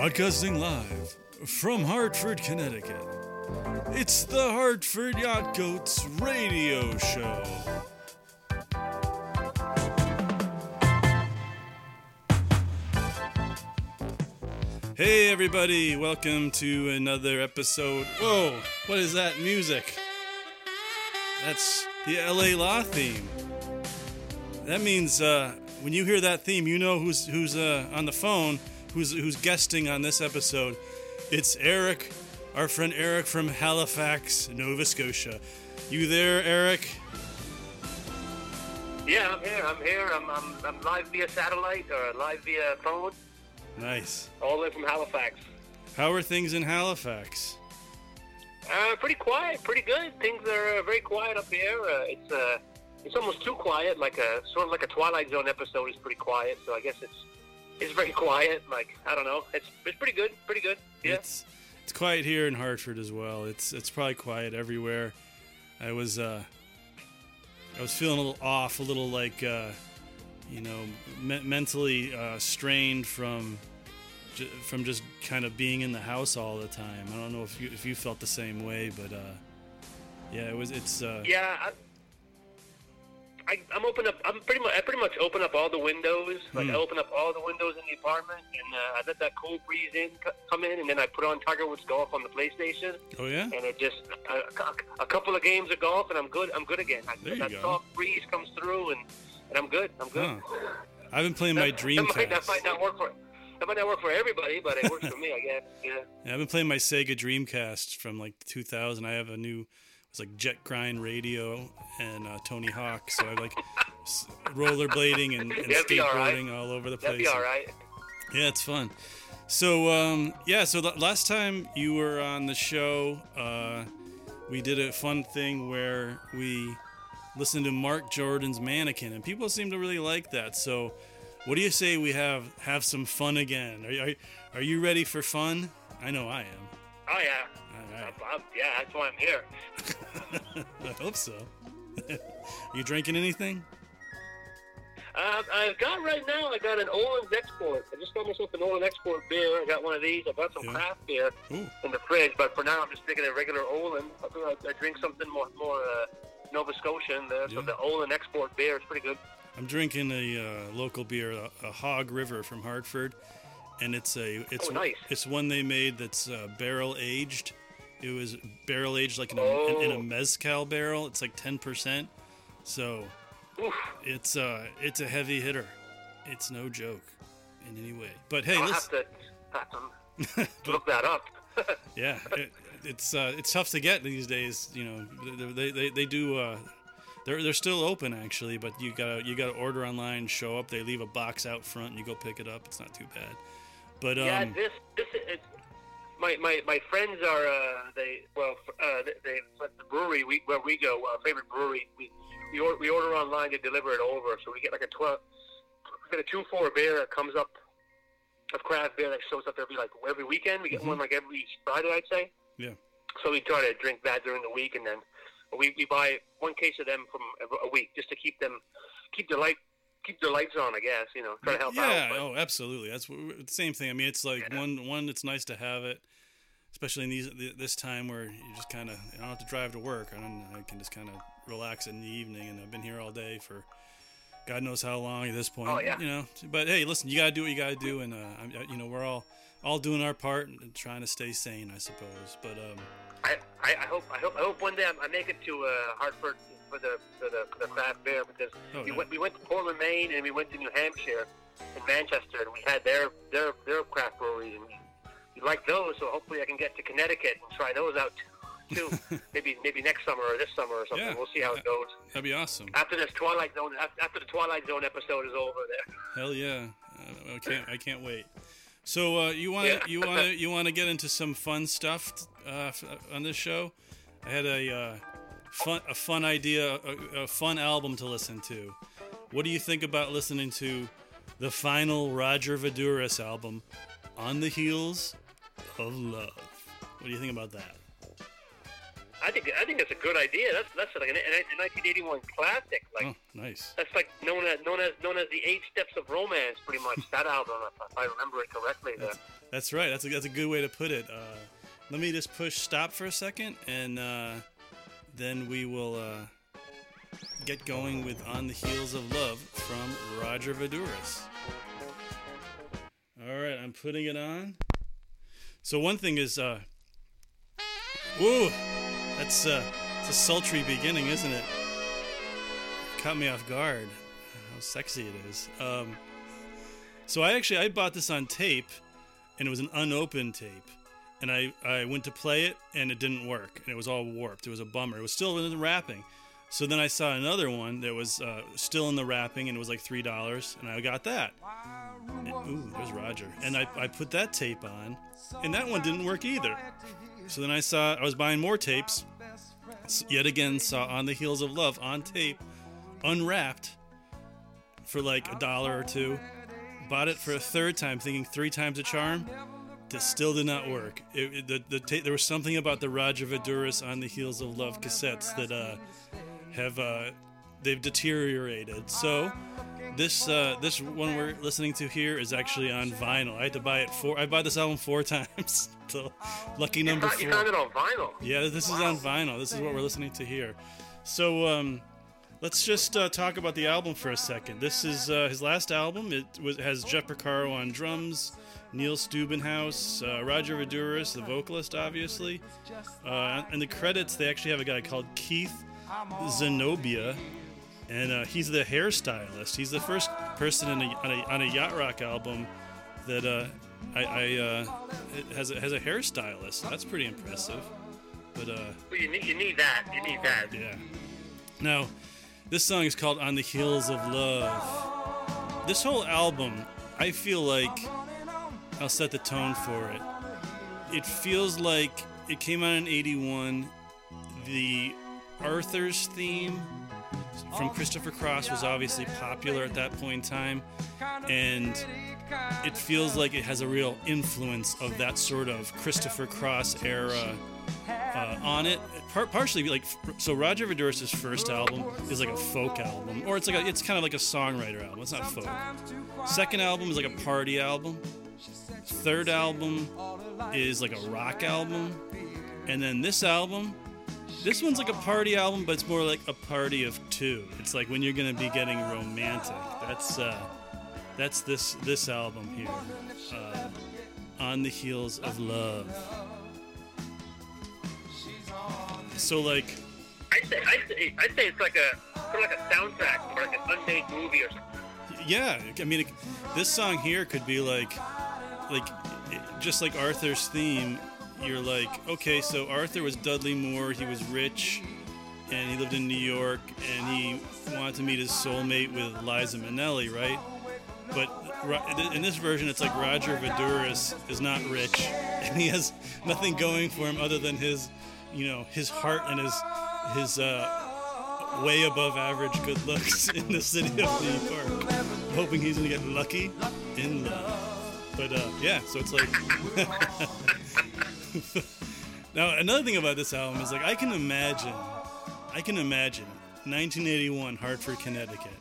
Broadcasting live from Hartford, Connecticut. It's the Hartford Yacht Goats radio show. Hey, everybody, welcome to another episode. Whoa, what is that music? That's the LA Law theme. That means uh, when you hear that theme, you know who's who's uh, on the phone, who's who's guesting on this episode. It's Eric, our friend Eric from Halifax, Nova Scotia. You there, Eric? Yeah, I'm here. I'm here. I'm, I'm, I'm live via satellite or live via phone, Nice. all the way from Halifax. How are things in Halifax? Uh, pretty quiet, pretty good. Things are uh, very quiet up here. Uh, it's uh, it's almost too quiet, like a sort of like a Twilight Zone episode is pretty quiet. So I guess it's it's very quiet. Like I don't know. It's it's pretty good, pretty good. Yeah. It's it's quiet here in Hartford as well. It's it's probably quiet everywhere. I was uh, I was feeling a little off, a little like uh, you know me- mentally uh, strained from from just kind of being in the house all the time. I don't know if you if you felt the same way, but uh, yeah, it was. It's uh, Yeah, I, I, I'm open up. I'm pretty much. I pretty much open up all the windows. Like Hmm. I open up all the windows in the apartment, and uh, I let that cold breeze in c- come in, and then I put on Tiger Woods golf on the PlayStation, oh yeah, and it just a, a, couple of games of golf, and I'm good. I'm good again. I, There you that go. soft breeze comes through, and and I'm good. I'm good. Huh. I've been playing my That, that, might, that might not work for. That might not work for everybody, but it works for me, I guess. Yeah. Yeah, I've been playing my Sega Dreamcast from like 2000. I have a new, it's like Jet Grind radio and uh, Tony Hawk. So I like s- rollerblading and, and That'd all right. skateboarding all over the That'd place. be all right. Yeah, it's fun. So um, yeah, so the last time you were on the show, uh, we did a fun thing where we listened to Marc Jordan's Mannequin, and people seem to really like that. So, what do you say we have have some fun again? Are you, are, are you ready for fun? I know I am. Oh yeah. Right. I'm, I'm, yeah, that's why I'm here. I hope so. you drinking anything? Uh, I've got right now. I got an Oland's Export. I just got myself an Oland Export beer. I got one of these. I've got some Yeah. craft beer Ooh, in the fridge, but for now I'm just drinking a regular Oland. I, I, I drink something more more uh, Nova Scotian there. So the Olin Export beer is pretty good. I'm drinking a uh, local beer, a, a Hog River from Hartford, and it's a it's Oh, nice. it's one they made that's uh, barrel aged. It was barrel aged like in a, in, in a Oh. mezcal barrel. It's like ten percent, so Oof. it's uh it's a heavy hitter. It's no joke in any way. But hey, I'll have to to look that up. yeah, it, it's uh, it's tough to get these days. You know, they they, they, they do. Uh, they're they're still open actually, but you gotta you gotta order online, show up. They leave a box out front, and you go pick it up. It's not too bad. But um, yeah, this this is. My, my, my friends are uh, they well uh, they, the brewery we, where we go our favorite brewery we we order, we order online to deliver it over so we get like a twelve we get a two four beer that comes up of craft beer that shows up every like every weekend we get Mhm. one like every Friday I'd say Yeah. so we try to drink that during the week and then we, we buy one case of them from a- week just to keep them keep the light keep their lights on I guess you know try to help yeah, out but- oh, absolutely. That's what, the same thing. I mean, it's like Yeah. one one. It's nice to have it, especially in these this time where you just kind of I don't have to drive to work. I, I can just kind of relax in the evening, and I've been here all day for God knows how long at this point. Oh, yeah. You know, but hey, listen, you gotta do what you gotta do, and uh, uh, you know we're all all doing our part and trying to stay sane, I suppose. But um, I, I, I hope I hope I hope one day I make it to uh, Hartford for the for the, for the craft beer because Oh, we yeah. went we went to Portland, Maine, and we went to New Hampshire and Manchester, and we had their their their craft breweries, and we, we liked those. So hopefully I can get to Connecticut and try those out too. maybe maybe next summer or this summer or something. Yeah. We'll see how it goes that'd be awesome. after this Twilight Zone after the Twilight Zone episode is over. There. Hell yeah! Uh, I can't. I can't wait. So uh, you want to Yeah. you want to you want to get into some fun stuff uh, on this show? I had a uh, fun a fun idea, a, a fun album to listen to. What do you think about listening to the final Roger Voudouris album, "On the Heels of Love"? What do you think about that? I think I think that's a good idea. That's that's like a, a 1981 classic. Like Oh, nice. that's like known as known as known as the Eight Steps of Romance, pretty much. that album, if I remember it correctly. There. That's right. That's a, that's a good way to put it. Uh, let me just push stop for a second, and uh, then we will uh, get going with "On the Heels of Love" from Roger Voudouris. All right, I'm putting it on. So one thing is, uh, woo, that's uh, it's a sultry beginning, isn't it? Caught me off guard. How sexy it is. Um, so I actually I bought this on tape, and it was an unopened tape, and I I went to play it and it didn't work, and it was all warped. It was a bummer. It was still in the wrapping. So then I saw another one that was uh, still in the wrapping, and it was like three dollars, and I got that. And, ooh, there's Roger, and I I put that tape on, and that one didn't work either. So then I saw I was buying more tapes. Yet again, saw "On the Heels of Love" on tape, unwrapped, for like a dollar or two. Bought it for a third time, thinking three times a charm. This still did not work. It, it- the, the ta- there was something about the Roger Voudouris "On the Heels of Love" cassettes that uh, have uh, they've deteriorated. So this uh, this one we're listening to here is actually on vinyl. I had to buy it four. I bought this album four times. so lucky number You found- you found it on vinyl. Yeah, this is on vinyl. This is what we're listening to here. So um, let's just uh, talk about the album for a second. This is uh, his last album. It was has Jeff Porcaro on drums, Neil Stubenhaus, uh, Roger Voudouris, the vocalist, obviously. Uh, in the credits, they actually have a guy called Keith Zenobia, and uh, he's the hairstylist. He's the first person in a, on, a, on a yacht rock album that uh, I, I uh, has a, has a hairstylist. That's pretty impressive. But uh, Well, you need you need that. You need that. yeah. Now, this song is called "On the Heels of Love." This whole album, I feel like I'll set the tone for it. It feels like it came out in '81. The Arthur's theme from Christopher Cross was obviously popular at that point in time, and it feels like it has a real influence of that sort of Christopher Cross era uh, on it. Par- partially, like so, Roger Voudouris' first album is like a folk album, or it's like a, it's kind of like a songwriter album. It's not folk. Second album is like a party album. Third album is like a rock album, and then this album, this one's like a party album, but it's more like a party of two. It's like when you're gonna be getting romantic. That's uh, that's this this album here, uh, on the heels of love. So like, I'd say I'd say, I'd say it's like a sort of like a soundtrack or like an unmade movie or something. yeah, I mean, it, this song here could be like, like, it- just like Arthur's theme. You're like, okay, so Arthur was Dudley Moore. He was rich, and he lived in New York, and he wanted to meet his soulmate with Liza Minnelli, right? But in this version, it's like Roger Voudouris is not rich, and he has nothing going for him other than his, you know, his heart and his his uh, way above average good looks in the city of New York. Hoping he's gonna get lucky in love. But uh, yeah, so it's like. now another thing about this album is like I can imagine, I can imagine 1981 Hartford, Connecticut.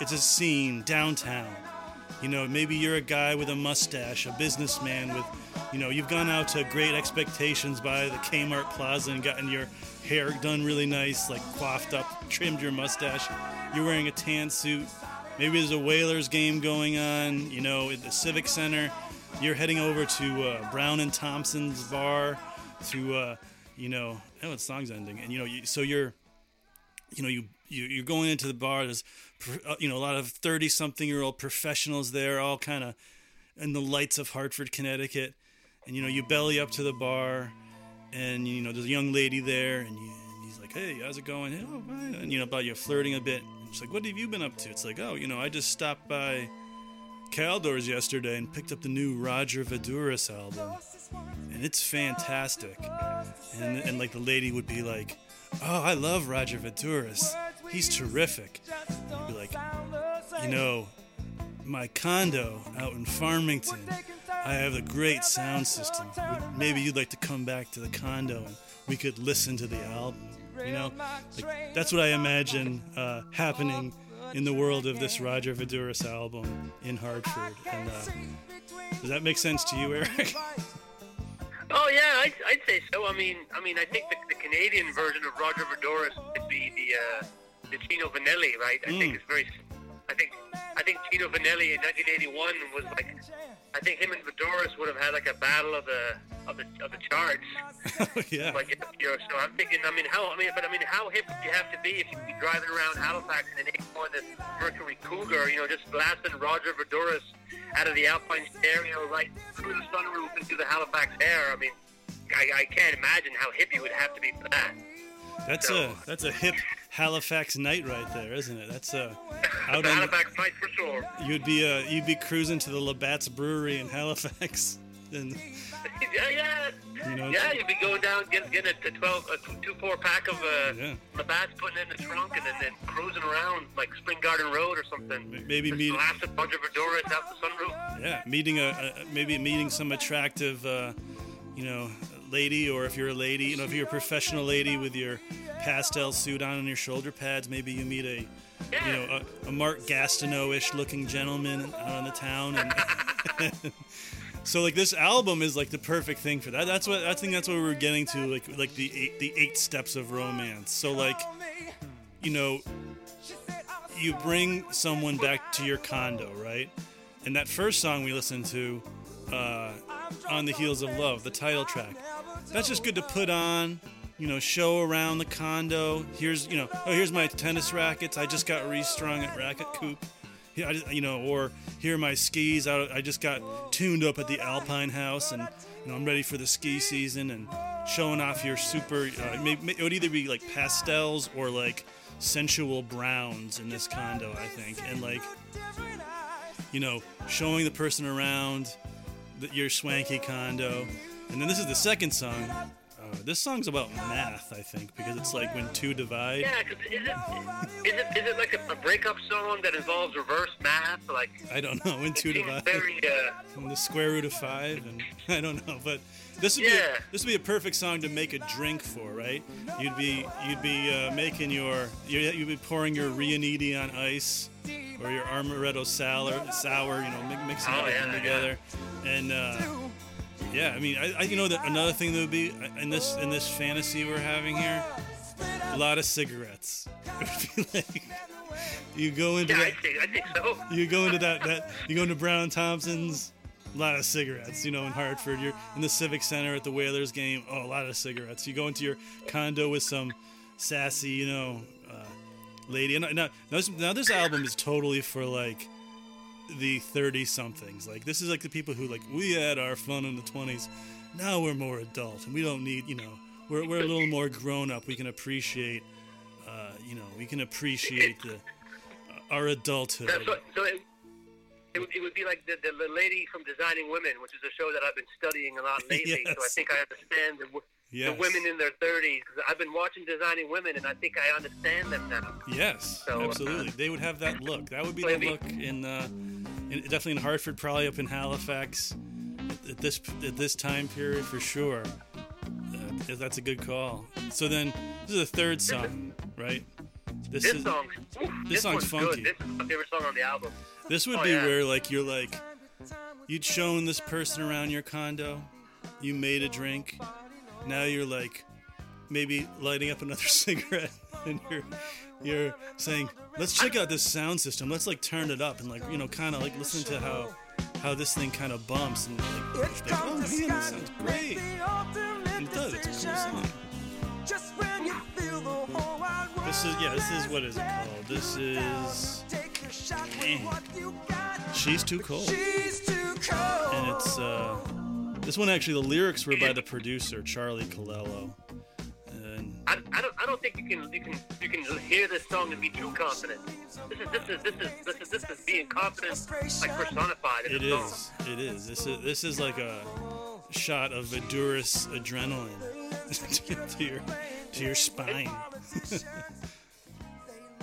It's a scene downtown. You know, maybe you're a guy with a mustache, a businessman with, you know, you've gone out to great expectations by the Kmart Plaza and gotten your hair done really nice, like coiffed up, trimmed your mustache. You're wearing a tan suit. Maybe there's a Whalers game going on, you know, at the Civic Center. You're heading over to uh, Brown and Thompson's bar to, uh, you know, oh, it's song's ending. And, you know, you, so you're, you know, you, you you're going into the bar. There's, uh, you know, a lot of thirty-something-year-old professionals there, all kind of in the lights of Hartford, Connecticut, and you know, you belly up to the bar, and you know, there's a young lady there, and, you, and he's like, "Hey, how's it going?" Hey, oh. And you know, about you flirting a bit. And she's like, "What have you been up to?" It's like, "Oh, you know, I just stopped by Caldors yesterday and picked up the new Roger Voudouris album, and it's fantastic." And and like the lady would be like, "Oh, I love Roger Voudouris. He's terrific." You'd be like, "You know, my condo out in Farmington I have a great sound system. Maybe you'd like to come back to the condo and we could listen to the album. You know, like, that's what I imagine uh, happening in the world of this Roger Voudouris album in Hartford. And uh, does that make sense to you, Eric? Oh yeah, I'd, I'd say so. I mean, I mean, I think the, the Canadian version of Roger Voudouris would be the uh, the Gino Vannelli, right? I think Mm. it's very. I think I think Gino Vannelli in 1981 was like. I think him and Voudouris would have had like a battle of the of the of the charts. Oh, yeah. Like you know, so I'm thinking. I mean, how? I mean, but I mean, how hip would you have to be if you'd be driving around Halifax in an 81 this Mercury Cougar? You know, just blasting Roger Voudouris out of the Alpine stereo right through the sunroof into the Halifax air. I mean, I, I can't imagine how hip you would have to be for that. That's a that's a hip Halifax night right there, isn't it? That's a out on Halifax night for sure. you'd be uh you'd be cruising to the Labatt's Brewery in Halifax, and yeah, yeah. You know, yeah, you'd be going down, getting, getting a, 12, a two, four pack of uh, Yeah. Labatt's, putting it in the trunk, and then, then cruising around like Spring Garden Road or something. maybe Just meet a bunch of Voudouris out the sunroof. yeah meeting a, a maybe meeting some attractive uh, you know lady, or if you're a lady, you know if you're a professional lady with your pastel suit on and your shoulder pads, maybe you meet a you know a, a Mark Gastineau-ish looking gentleman out on the town and. So like this album is like the perfect thing for that. That's what I think. That's what we were getting to, like like the eight, the eight steps of romance. So like, you know, you bring someone back to your condo, right? And that first song we listened to, uh, "On the Heels of Love," the title track, that's just good to put on. You know, show around the condo. Here's you know, oh here's my tennis rackets. I just got restrung at Racket Coop. You know, or here are my skis. I, just got tuned up at the Alpine House, and you know I'm ready for the ski season and showing off your super. Uh, it would either be like pastels or like sensual browns in this condo, I think, and like you know showing the person around the, your swanky condo, and then this is the second song. Uh, this song's about math, I think, because it's like when two divide. Yeah, 'cause is it, is it is it like a, a breakup song that involves reverse math? Like I don't know when two divide. very uh, from the square root of five, and I don't know, but this would be a, this would be a perfect song to make a drink for, right? You'd be you'd be uh, making your you'd, you'd be pouring your Riunite on ice or your Amaretto sour, sour, you know, mi- mixing Oh, everything yeah, together, and uh, yeah, I mean, I, I you know that another thing that would be in this in this fantasy we're having here, a lot of cigarettes. It would be like you go into yeah, that I think I think so. you go into that, that you go into Brown Thompson's, a lot of cigarettes. You know, in Hartford, you're in the Civic Center at the Whalers game. Oh, a lot of cigarettes. You go into your condo with some sassy, you know, uh, lady. And now, now, this, now this album is totally for like the 30 somethings. Like this is like the people who like we had our fun in the 20s. Now we're more adult and we don't need, you know, we're, we're a little more grown up. We can appreciate, uh, you know, we can appreciate the our adulthood. That's what, so it, it, would, it would be like the, the, the lady from Designing Women, which is a show that I've been studying a lot lately. So I think I understand the, Yes. the women in their 30s. 'cause I've been watching Designing Women, and I think I understand them now. Yes, So, uh, absolutely. They would have that look. That would be the look in, uh, in definitely in Hartford, probably up in Halifax at, at this at this time period for sure. Uh, that's a good call. So then, this is the third song, right? This, This is song, oof, this, song's funky. good. This is my favorite song on the album. this would oh, be yeah. where like you're like you'd shown this person around your condo, you made a drink, now you're like maybe lighting up another cigarette and you're you're saying let's check out this sound system. Let's like turn it up and like you know kind of like listen to how how this thing kind of bumps and like, like oh man this sounds great. and it does it's a cool song this is yeah this is what is it called? this is man, she's too cold. And it's uh this one actually the lyrics were by the producer charlie calello I, I don't I don't think you can you can you can hear this song and be too confident. This is this is this is this is this is being confident like personified in It the song. is. It is. This is this is like a shot of Voudouris adrenaline to your to your spine.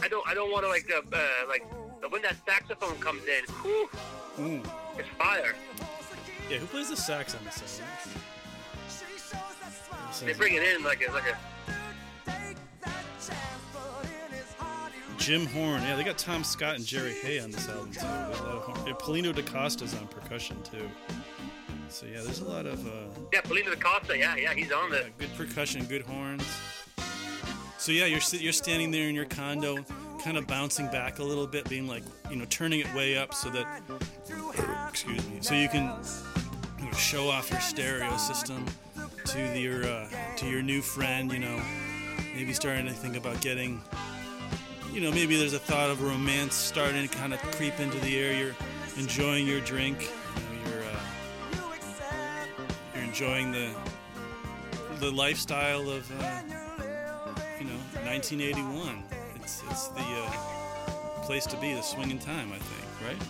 I don't I don't want to like uh, uh, like when that saxophone comes in, whew, Ooh. it's fire. Yeah, who plays the sax on this album? They bring it in like a like a. Jim Horn. Yeah, they got Tom Scott and Jerry Hey on this album too. There's a lot of horn. Yeah, Paulinho Da Costa's on percussion too. So yeah, there's a lot of uh, Yeah, Paulinho Da Costa. Yeah, yeah, he's on yeah, the. good percussion, good horns. So yeah, you're you're standing there in your condo, kind of bouncing back a little bit, being like, you know, turning it way up so that, excuse me, so you can you know, show off your stereo system to your uh, to your new friend. You know, maybe starting to think about getting, you know, maybe there's a thought of romance starting to kind of creep into the air. You're enjoying your drink. You know, you're uh, you're enjoying the the lifestyle of uh, you know 1981. It's it's the uh, place to be, the swinging time, I think, right?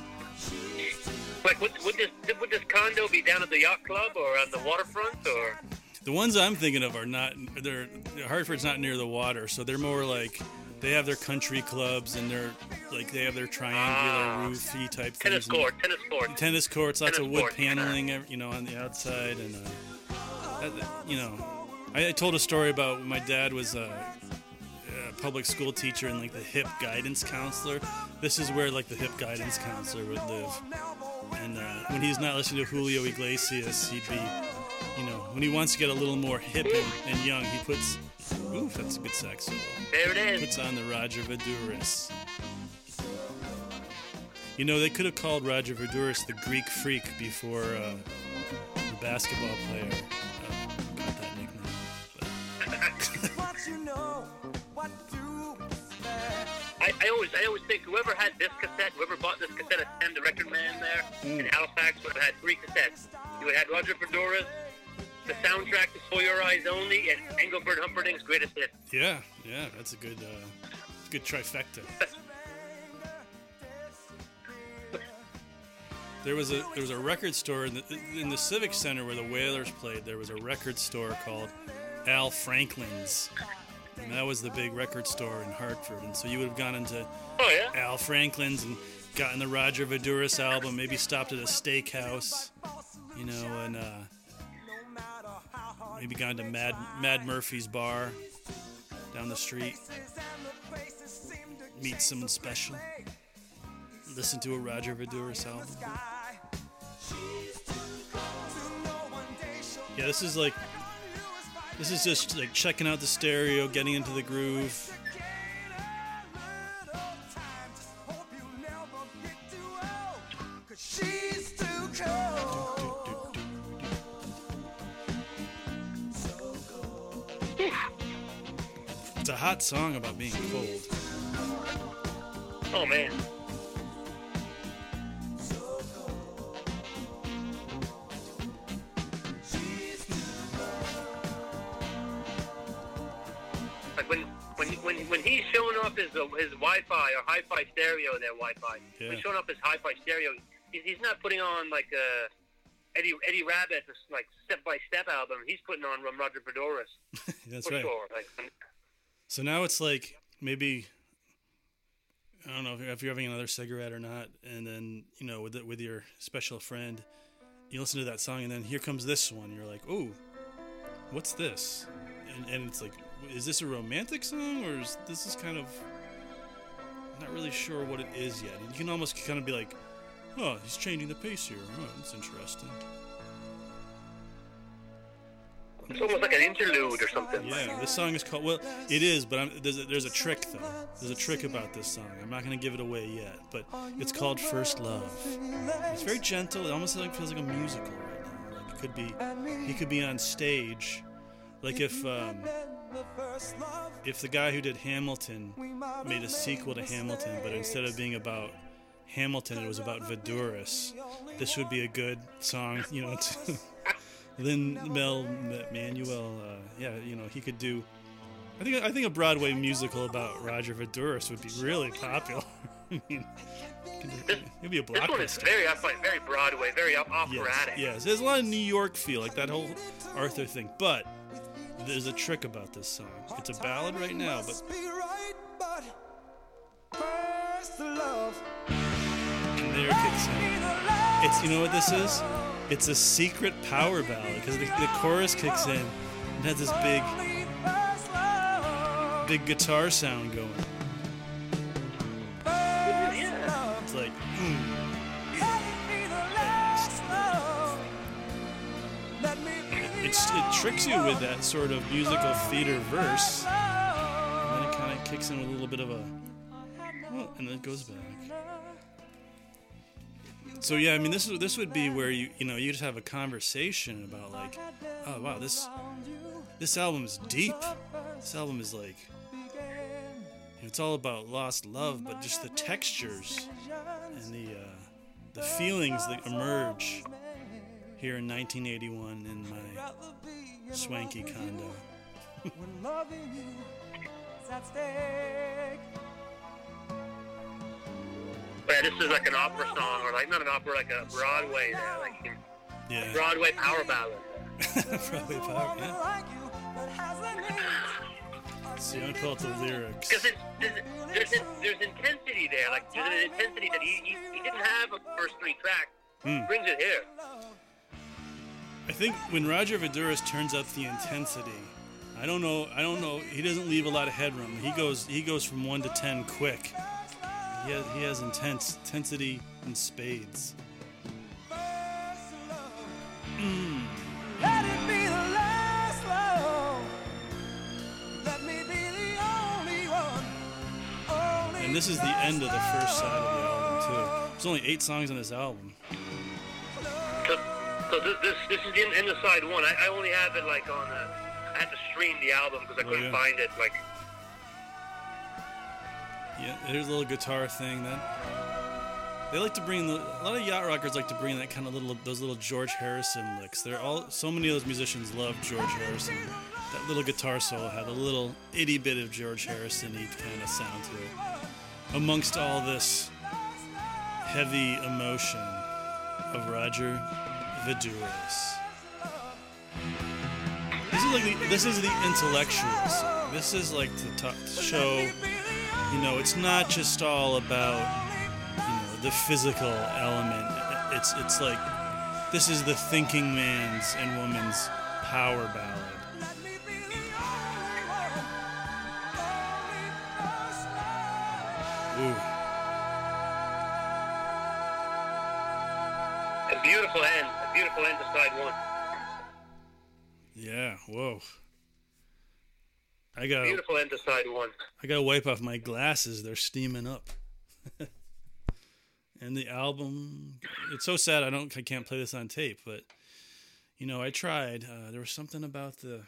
Like, would, would this would this condo be down at the yacht club or on the waterfront or? The ones I'm thinking of are not. They're Hartford's not near the water, so they're more like they have their country clubs and they're like they have their triangular Ah. roofy type Tennis things. court, tennis court. tennis courts, lots Tennis of wood court, paneling, you know, on the outside, and uh, you know, I, I told a story about when my dad was a, a public school teacher and like the hip guidance counselor. This is where like the hip guidance counselor would live, and uh, when he's not listening to Julio Iglesias, he'd be, you know, when he wants to get a little more hip and, and young, he puts. Oof, that's a good sax solo There it is. puts on the Roger Voudouris. You know, they could have called Roger Voudouris the Greek freak before uh, the basketball player uh, got that nickname. But I, I always I always think whoever had this cassette, whoever bought this cassette at 10, the record man there in Halifax would have had three cassettes. You would have had Roger Voudouris, the soundtrack to For Your Eyes Only, and Engelbert Humperdinck's greatest hit. yeah, yeah, that's a good, uh, good trifecta. There was a there was a record store in the in the Civic Center where the Whalers played. There was a record store called Al Franklin's, and that was the big record store in Hartford. And so you would have gone into Oh yeah. Al Franklin's and gotten the Roger Voudouris album. Maybe stopped at a steakhouse, you know, and uh, maybe gone to Mad Mad Murphy's bar down the street. Meet someone special. Listen to a Roger Voudouris album. Yeah, this is like this is just like checking out the stereo, getting into the groove. Hot song about being cold. Oh man. Like when when when when he's showing off his uh, his Wi-Fi or hi-fi stereo, there Wi-Fi. When he's showing off his hi-fi stereo, he's, he's not putting on like a Eddie Eddie Rabbitt like step by step album. He's putting on from Roger Voudouris That's for right. sure. Like So now it's like maybe I don't know if you're, if you're having another cigarette or not, and then you know with it, with your special friend, you listen to that song, and then here comes this one. You're like, oh, what's this? And, and it's like, is this a romantic song or is this is kind of I'm not really sure what it is yet? And you can almost kind of be like, oh, he's changing the pace here. Oh, that's interesting. It's almost like an interlude or something. Yeah, this song is called. Well, it is, but I'm, there's a, there's a trick though. There's a trick about this song. I'm not gonna give it away yet, but it's called First Love. It's very gentle. It almost like feels like a musical right now. Like it could be, he could be on stage, like if um, if the guy who did Hamilton made a sequel to Hamilton, but instead of being about Hamilton, it was about Voudouris. This would be a good song, you know. To, Lin Mel Manuel, uh, yeah, you know, he could do. I think I think a Broadway musical about Roger Voudouris would be really popular. I mean, it'd be a This one is blockbuster. very very Broadway, very op- Yes, operatic. yes, there's a lot of New York feel, like that whole Arthur thing. But there's a trick about this song. It's a ballad right now, but and there it kicks in. It's you know what this is? It's a secret power ballad because the, the chorus kicks in and has this big, big guitar sound going. It's like, mm, it's, it tricks you with that sort of musical theater verse, and then it kind of kicks in with a little bit of a, oh, and then it goes back. So yeah, I mean, this is this would be where you you know you just have a conversation about like, oh wow, this this album is deep. This album is like, it's all about lost love, but just the textures and the uh, the feelings that emerge here in 1981 in my swanky condo. But this is like an opera song, or like not an opera, like a Broadway, uh, like Yeah, Broadway power ballad. probably power. Yeah. See, I'm gonna pull out the lyrics. Because there's, there's, there's intensity there. Like there's an intensity that he, he, he didn't have a first three tracks. He brings it here. I think when Roger Voudouris turns up the intensity, I don't know. I don't know. He doesn't leave a lot of headroom. He goes. He goes from one to ten quick. He has, he has intense intensity in spades. Let it be the last love. Let me be the only one. Only And this is the end of the first side of the album too. There's only eight songs on this album. So, so this, this this is the end of side one. I, I only have it like on. Uh, I had to stream the album because I Oh, couldn't yeah. find it. Like Yeah, there's a little guitar thing then. They like to bring the, a lot of yacht rockers like to bring that kind of little those little George Harrison licks. They're all so many of those musicians love George Harrison. That little guitar solo had a little itty bit of George Harrison-y kind of sound to it. Amongst all this heavy emotion of Roger Voudouris. This is like the, this is the intellectual song. This is like the talk, to show you know, it's not just all about you know the physical element. It's it's like this is the thinking man's and woman's power ballad. Ooh, a beautiful end, a beautiful end to side one. yeah, whoa. I got to Beautiful end to side one. I gotta wipe off my glasses. They're steaming up. and the album, it's so sad. I don't, I can't play this on tape. But you know, I tried. Uh, there was something about the.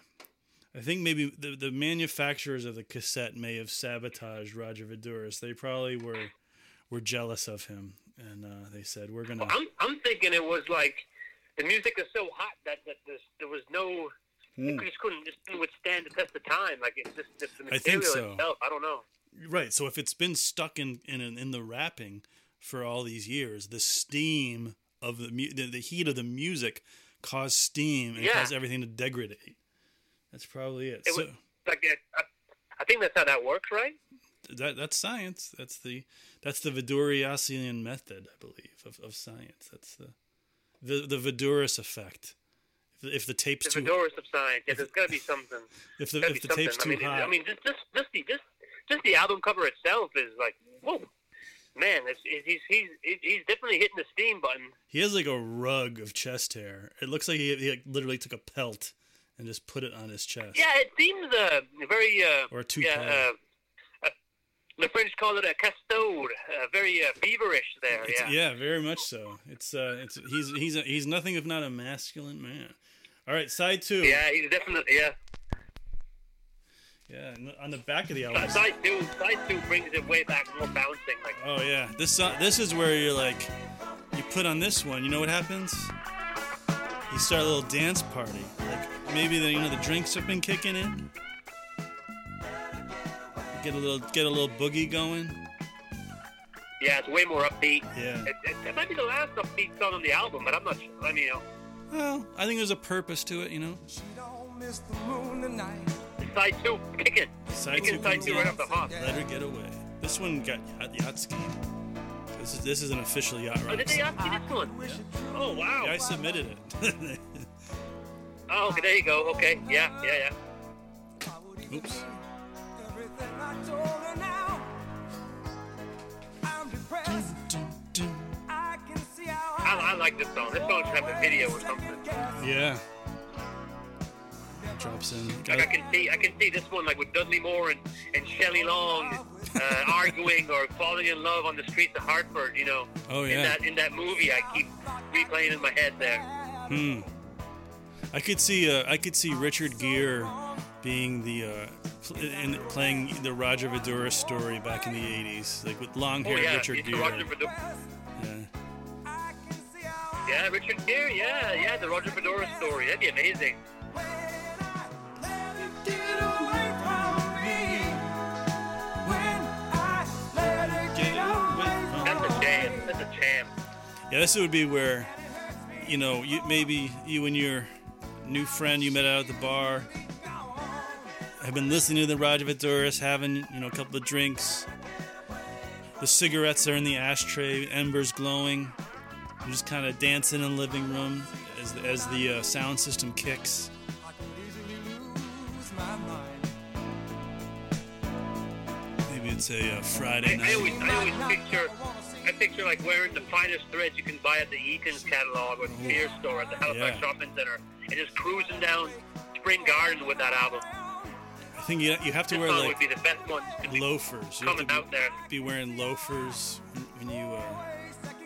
I think maybe the the manufacturers of the cassette may have sabotaged Roger Voudouris. They probably were were jealous of him, and uh, they said, "We're gonna." I'm I'm thinking it was like the music is so hot that that there's, there was no. Mm. It just couldn't just couldn't withstand the test of time. Like it's just, just the I think material so. itself. I don't know. Right. So if it's been stuck in in in the wrapping for all these years, the steam of the mu- the, the heat of the music caused steam and Yeah. caused everything to degrade. That's probably it. It so was like I, I think that's how that works, right? that that's science. That's the that's the Viduriasian method, I believe, of, of science. That's the the the Voudouris effect. If, the- if the tape's The too fedoras of science. Yeah, there's got to be something. if the if the tape's too I mean, hot, I mean, just just just the just just the album cover itself is like, whoa, man, it's, it's, he's he's he's definitely hitting the steam button. he has like a rug of chest hair. It looks like he, he like, literally took a pelt and just put it on his chest. Yeah, it seems uh, very uh, Or toupee. yeah. Uh, uh, the French call it a castode, uh, very uh, feverish there. It's, yeah. yeah, very much so. It's uh, it's he's he's a, he's nothing if not a masculine man. All right, side two. Yeah, he's definitely yeah. Yeah, on the back of the uh, album. Side two, side two brings it way back, more bouncing. Like Oh yeah, this so- this is where you're like, you put on this one. You know what happens? You start a little dance party. Like maybe the you know the drinks have been kicking in. Get a little get a little boogie going. yeah, it's way more upbeat. Yeah. It, it, it might be the last upbeat song on the album, but I'm not sure. I mean, you know, Well, I think there's a purpose to it. You know. She don't miss the moon tonight. side two, kick it. Side kick two it, side two right off the hop. Let her get away. This one got yacht, yacht ski. This is this is an official yacht Oh, rock. did they ask you this one? Oh wow. Yeah, I submitted it. Oh, okay, there you go. Okay, yeah, yeah, yeah. Oops. I, like this song. This song should have a video or something. Yeah. Drops in. Like I can see, I can see this one like with Dudley Moore and, and Shelley Long uh, arguing or falling in love on the streets of Hartford. You know. Oh, yeah. In that in that movie, I keep replaying in my head there. Hmm. I could see uh, I could see Richard Gere being the uh, pl- in playing the Roger Vidura story back in the '80s, like with long Oh haired yeah, Richard Gere. Roger. Yeah, Richard Gere. Yeah, yeah, the Roger Fedora story. That'd be amazing. That's a. That's a. Yeah, this would be where, you know, you, maybe you and your new friend you met out at the bar have been listening to the Roger Voudouris, having, you know, a couple of drinks. The cigarettes are in the ashtray, embers glowing. You're just kind of dancing in the living room as, as the uh, sound system kicks. I could easily lose my mind. Maybe it's a uh, Friday I, I always, night. I always picture, I picture like wearing the finest threads you can buy at the Eaton's catalog or the Sears store at the Halifax Yeah. Shopping Center, and just cruising down Spring Garden with that album. I think you, you have to This wear like would be the best one to loafers. You have coming to out there. be, be wearing loafers when you uh,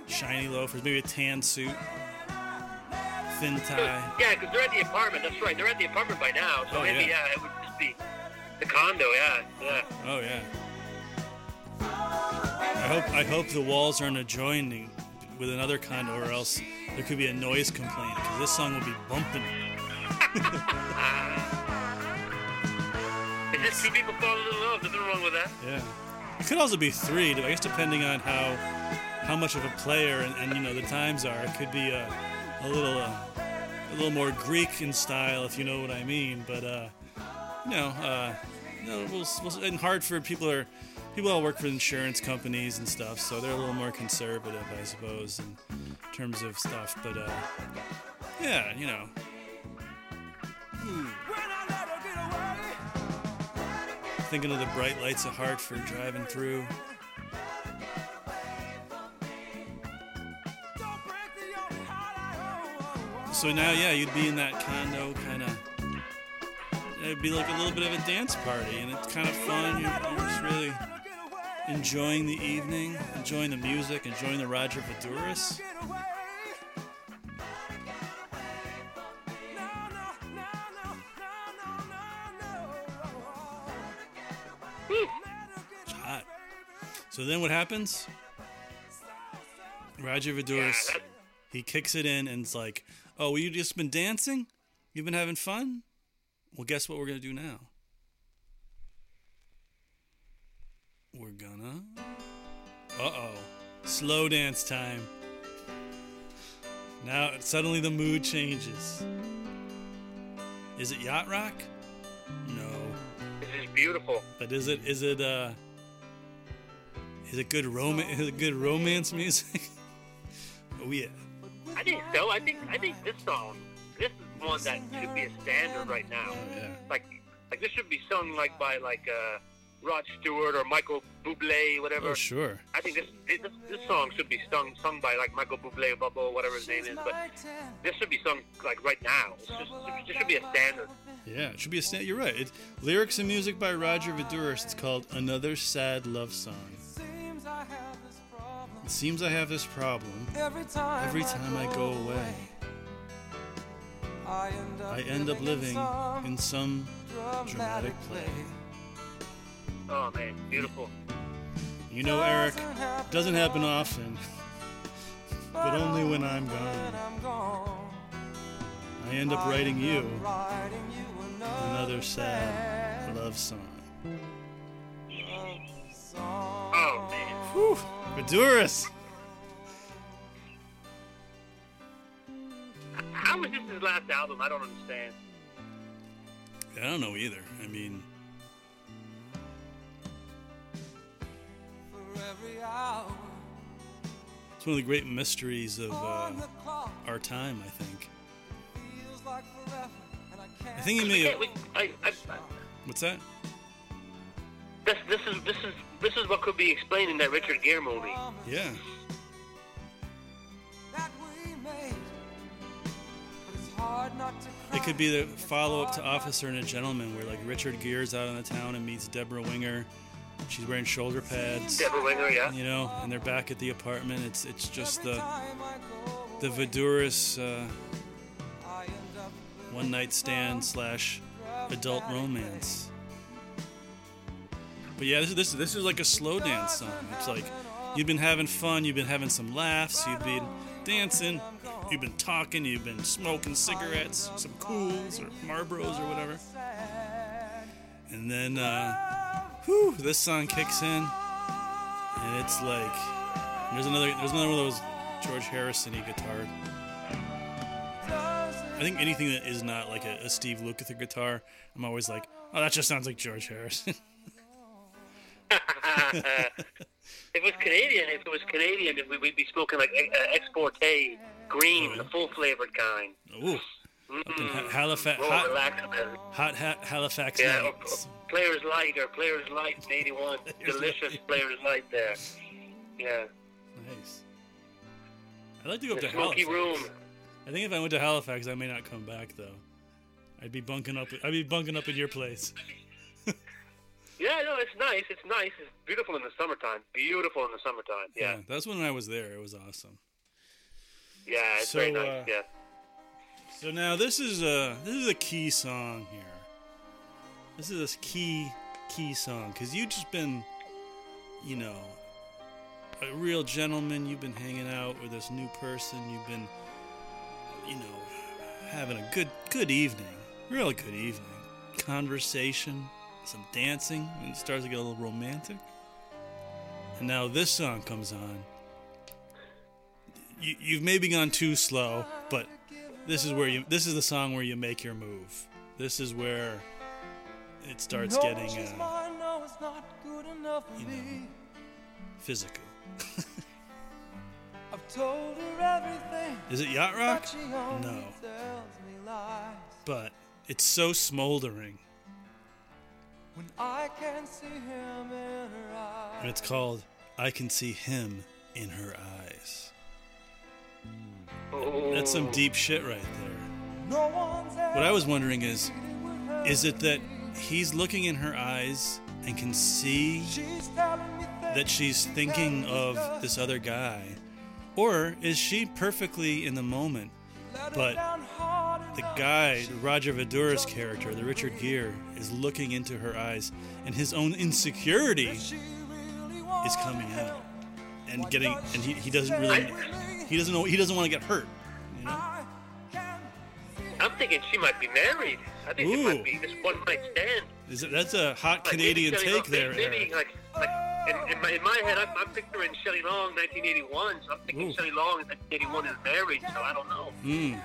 shiny loafers, maybe a tan suit, thin tie. Yeah, because they're at the apartment. That's right. They're at the apartment by now. So Oh, maybe yeah. yeah. it would just be the condo. Yeah, yeah. Oh yeah. I hope I hope the walls aren't adjoining with another condo, or else there could be a noise complaint because this song will be bumping. It's just two people falling in love. Nothing wrong with that. Yeah. It could also be three, I guess, depending on how how much of a player and, and you know the times are. It could be a, a little uh, a little more Greek in style, if you know what I mean. But uh, you know, uh, you know, we'll, we'll, in Hartford, people are people all work for insurance companies and stuff, so they're a little more conservative, I suppose, in terms of stuff. But uh, yeah, you know, thinking of the bright lights of Hartford driving through. So now, yeah, you'd be in that condo, kind of. It'd be like a little bit of a dance party, and it's kind of fun. You're, you're just really enjoying the evening, enjoying the music, enjoying the Roger hot. So then what happens? Roger Voudouris, Yeah, he kicks it in and it's like, "Oh, you just been dancing? You've been having fun? Well, guess what we're gonna do now? We're gonna, uh oh, slow dance time. Now suddenly the mood changes. Is it yacht rock? No. This is beautiful. But is it is it uh is it good romance is it good romance music? oh yeah. I think so. I think I think this song, this is one that should be a standard right now. Yeah. Like like this should be sung like by like uh, Rod Stewart or Michael Bublé, whatever. Oh sure. I think this, this this song should be sung sung by like Michael Bublé or Bubba, whatever his name is. But this should be sung like right now. It's just, this should be a standard. Yeah, it should be a standard. You're right. It, lyrics and music by Roger Voudouris. It's called Another Sad Love Song. It seems I have this problem every time. every time I go away. I end up, I end up living some in some dramatic play. Oh man, beautiful. You know, Eric, doesn't happen often, but only when I'm gone. I'm gone. I end up writing you Writing you another sad love song. Song. Oh man. Whew, Voudouris. How was this his last album? I don't understand. I don't know either. I mean, For every hour It's one of the great mysteries of uh, on the clock. our time, I think. Feels like forever, and I can't I think he may have. we, I, I, What's that? This, this is this is this is what could be explained in that Richard Gere movie. Yeah. that we made. But it's hard not to cry. It could be the follow up to Officer and a Gentleman, where like Richard Gere's out on the town and meets Debra Winger. She's wearing shoulder pads, Debra Winger, yeah. you know, and they're back at the apartment. It's it's just the time I go the Voudouris uh, I end up one night stand slash adult romance. But yeah, this is this, this is like a slow dance song. It's like you've been having fun, you've been having some laughs, you've been dancing, you've been talking, you've been smoking cigarettes, some Kools or Marlboros or whatever. And then, uh, whew, this song kicks in, and it's like there's another there's another one of those George Harrison-y guitar. I think anything that is not like a, a Steve Lukather guitar, I'm always like, oh, that just sounds like George Harrison. if it was Canadian, if it was Canadian, we- we'd be smoking like uh, Export A green, the full flavored kind. Ooh, up in Ha- Halifax, hot, hot ha- Halifax Yeah, or, or Players Light or Players Light in 81. Delicious Light. Players Light there. Yeah. Nice. I'd like to go up The to smoky Halifax. room. I think if I went to Halifax, I may not come back though. I'd be bunking up. I'd be bunking up at your place. Yeah, no, it's nice. It's nice. It's beautiful in the summertime. Beautiful in the summertime. Yeah. that's when I was there. It was awesome. Yeah, it's So, very nice. uh, yeah. So now this is a this is a key song here. This is a key key song because you've just been, you know, a real gentleman. You've been hanging out with this new person. You've been, you know, having a good good evening, really good evening. Conversation, some dancing, and it starts to get a little romantic. And now this song comes on. You, you've maybe gone too slow, but this is where you. This is the song where you make your move. This is where it starts No, getting uh, mine, no, it's not good enough for you know. physical. I've told her everything. Is it yacht rock? But she only No, tells me lies. but it's so smoldering, When I can see him in her eyes. and it's called "I Can See Him in Her Eyes." That's some deep shit right there. No What I was wondering is, is it that he's looking in her eyes and can see She's telling me things that she's thinking of this other guy? Or is she perfectly in the moment, but the guy, the Roger Voudouris' character, the Richard Gere, is looking into her eyes and his own insecurity really is coming out and getting and he, he doesn't really he doesn't know he doesn't want to get hurt. You know? I can I'm thinking she might be married. I think it might be just one night stand. Is it, that's a hot Like, Canadian take there, Maybe, maybe Eric. like, like in, in, my, in my head, I'm, I'm picturing Shelley Long, 1981. So I'm thinking Ooh. Shelley Long in 1981 is married. So I don't know. Mm,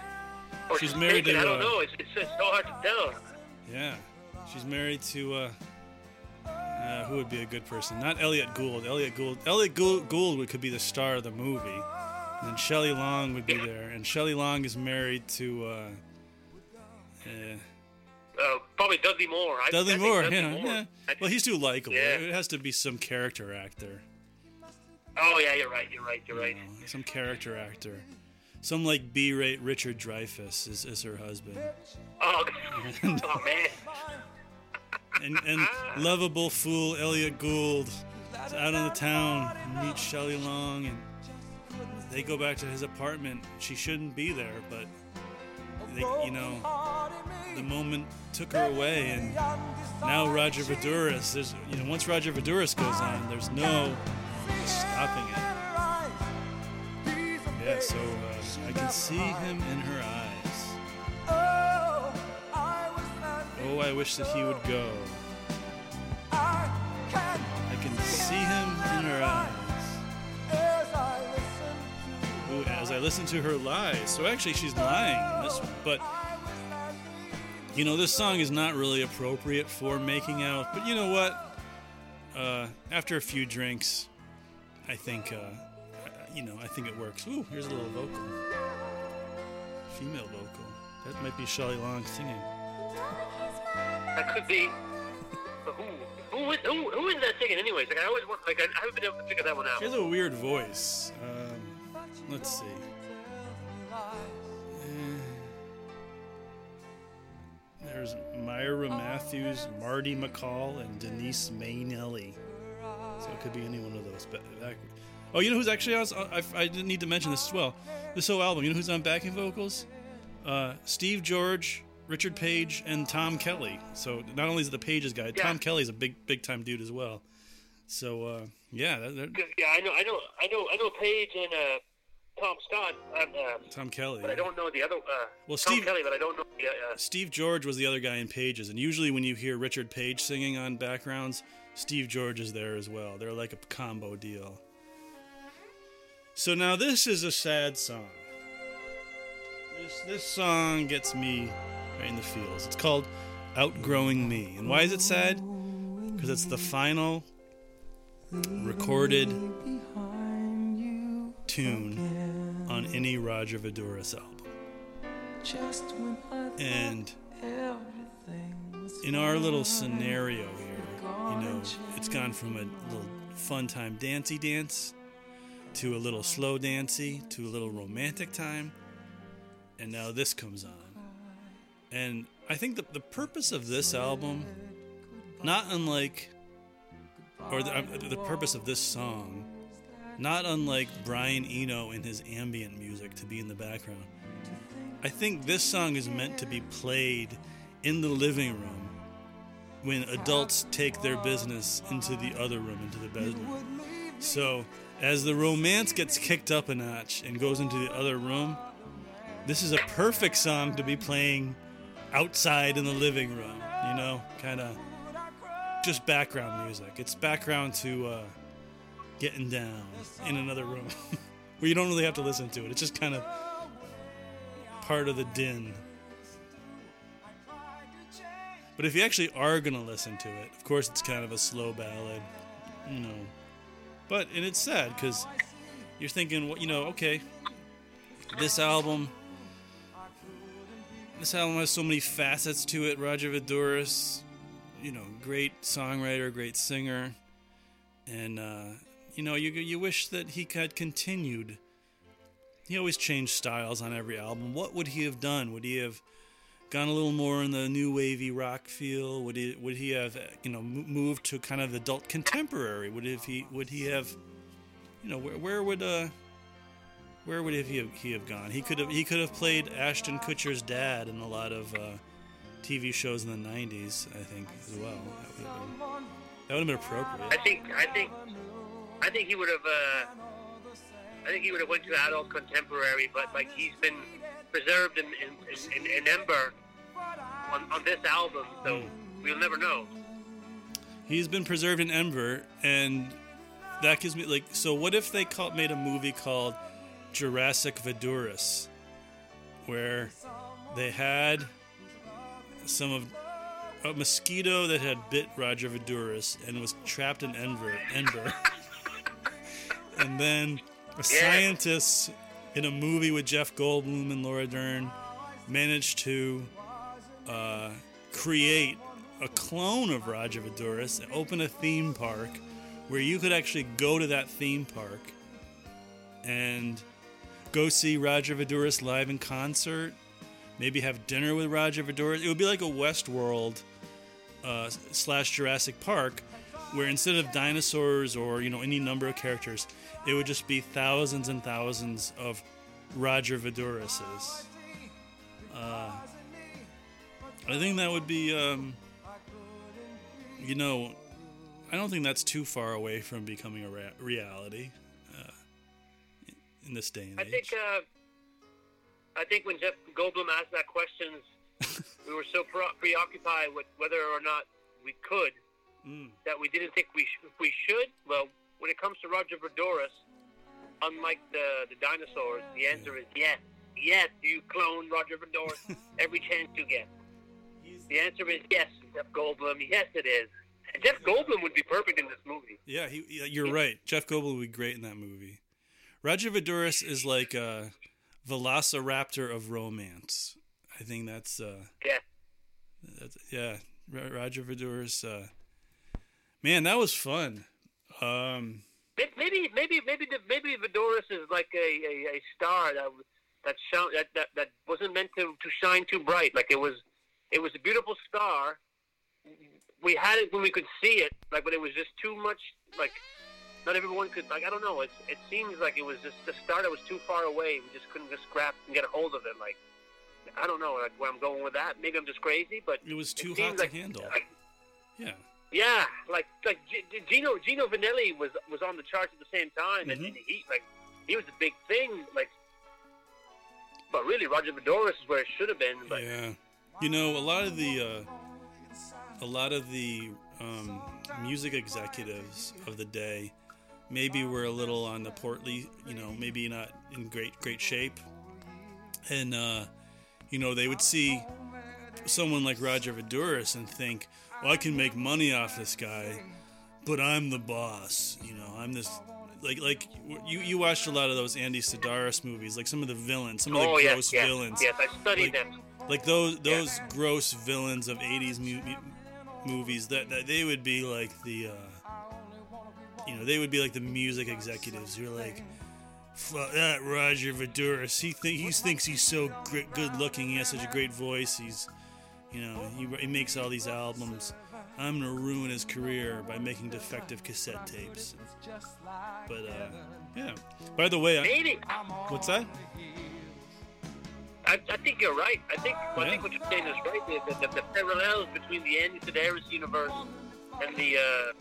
Or She's married taken, to, I don't uh, know. It's, it's just so hard to tell. yeah, she's married to uh, uh, who would be a good person? Not Elliot Gould. Elliot Gould. Elliot Gould, Gould would, could be the star of the movie, and Shelley Long would be there. And Shelley Long is married to uh, uh, Uh, probably Dudley Moore. I, Dudley I Moore. Dudley Yeah, Moore. yeah. Well, he's too likable. Yeah. It has to be some character actor. Oh yeah, you're right. You're right. You're right. know, some character actor. Some like B-rate Richard Dreyfuss is, is her husband, Oh, oh man. And and lovable fool Elliot Gould is out in the town and meets Shelley Long, and they go back to his apartment. She shouldn't be there, but they, you know, the moment took her away, and now Roger Voudouris. There's you know, once Roger Voudouris goes on, there's no stopping it. Yeah, so uh, I can see him in her eyes. Oh, I wish that he would go. I can see him in her eyes. Ooh, as I listen to her lies. So actually, she's lying in this one. But, you know, this song is not really appropriate for making out. But you know what? Uh, after a few drinks, I think, uh, you know, I think it works. Ooh, here's a little vocal, female vocal. That might be Shelley Long singing. That could be. But who? Who is, who, who is that singing, anyways? Like I always want, like I, haven't been able to figure that one out. She has a weird voice. Um, let's see. Eh. There's Myrna Matthews, Marti McCall, and Denise Maynelli. So it could be any one of those. But oh, you know who's actually on? I, I didn't need to mention this as well. This whole album, you know who's on backing vocals? Uh, Steve George, Richard Page, and Tom Kelly. So not only is it the Pages guy, Yeah. Tom Kelly's a big, big time dude as well. So uh, yeah, that, that, 'Cause, Yeah, I know, I know, I know, I know Page and uh, Tom Scott, uh, Tom Kelly. but I don't know the other. Uh, Well, Tom Steve- Kelly, but I don't know the. Uh, Steve George was the other guy in Pages, and usually when you hear Richard Page singing on backgrounds, Steve George is there as well. They're like a combo deal. So now this is a sad song. This this song gets me in the fields. It's called "Outgrowing Me," and why is it sad? Because it's the final recorded tune on any Roger Voudouris album. And in our little scenario here, you know, it's gone from a little fun time dancey dance to a little slow dancey to a little romantic time, and now this comes on. And I think the, the purpose of this album, not unlike, or the, uh, the purpose of this song, not unlike Brian Eno and his ambient music to be in the background. I think this song is meant to be played in the living room when adults take their business into the other room, into the bedroom. So, as the romance gets kicked up a notch and goes into the other room, this is a perfect song to be playing outside in the living room, you know, kind of just background music. It's background to uh, getting down in another room where you don't really have to listen to it. It's just kind of part of the din. But if you actually are going to listen to it, of course, it's kind of a slow ballad, you know. But, and it's sad because you're thinking, well, you know, okay, this album, this album has so many facets to it. Roger Voudouris, you know, great songwriter, great singer, and uh, you know, you you wish that he had continued. He always changed styles on every album. What would he have done? Would he have gone a little more in the new wavy rock feel? Would he would he have you know moved to kind of adult contemporary? Would he would he have you know where where would uh where would he have, he have gone? He could have he could have played Ashton Kutcher's dad in a lot of uh, TV shows in the '90s, I think, as well. That would have been, that would have been appropriate. I think, I think, I think he would have. Uh, I think he would have went to adult contemporary, but like he's been preserved in in, in, in Ember on, on this album, so we'll never know. He's been preserved in Ember, and that gives me like. So, what if they called, made a movie called Jurassic Voudouris, where they had some of a mosquito that had bit Roger Voudouris and was trapped in Enver, Ember, and then a scientist in a movie with Jeff Goldblum and Laura Dern managed to uh, create a clone of Roger Voudouris and open a theme park where you could actually go to that theme park and go see Roger Voudouris live in concert. Maybe have dinner with Roger Voudouris. It would be like a Westworld uh, slash Jurassic Park, where instead of dinosaurs or you know any number of characters, it would just be thousands and thousands of Roger Voudouris's. Uh, I think that would be, um, you know, I don't think that's too far away from becoming a rea- reality in this day and I age. think, uh, I think when Jeff Goldblum asked that question, we were so pre- preoccupied with whether or not we could Mm. that we didn't think we sh- we should. Well, when it comes to Roger Voudouris, unlike the the dinosaurs, the answer is yes. Yes, you clone Roger Voudouris every chance you get. The answer is yes, Jeff Goldblum. Yes, it is. And Jeff Goldblum would be perfect in this movie. Yeah, he, yeah, you're right. Jeff Goldblum would be great in that movie. Roger Voudouris is like a velociraptor of romance. I think that's uh, Yeah. that's yeah. Voudouris. Uh, man, that was fun. Um, Maybe, maybe, maybe, maybe Voudouris is like a, a, a star that that, shone, that that that wasn't meant to, to shine too bright. Like it was, it was a beautiful star. We had it when we could see it, like, but it was just too much. Like, not everyone could. Like, I don't know. It it seems like it was just the star that was too far away. We just couldn't just grab and get a hold of it. Like, I don't know. Like where I'm going with that. Maybe I'm just crazy, but it was too it hot to like, handle. Like, Yeah. yeah, like like Gino Gino Vannelli was was on the charts at the same time, and, Mhm. and he like he was a big thing. Like, but really, Roger Voudouris is where it should have been. But Yeah, you know, a lot of the uh, a lot of the um, music executives of the day maybe we're a little on the portly, you know, maybe not in great great shape, and uh, you know they would see someone like Roger Voudouris and think, "Well, I can make money off this guy, but I'm the boss." You know, I'm this. Like, like you, you watched a lot of those Andy Sidaris movies, like some of the villains, some of the oh gross yes, yes, villains yes, I studied Like- them. like those those gross villains of 80s mu- mu- movies that, that they would be like the uh, you know they would be like the music executives who are like fuck that Roger Voudouris he think he thinks he's so gr- good looking he has such a great voice he's you know he, he makes all these albums. I'm gonna ruin his career by making defective cassette tapes. But uh yeah. By the way I, what's that? I, I think you're right. I think I think what you're saying is right. The, the, the parallels between the Andy Sidaris universe and the uh,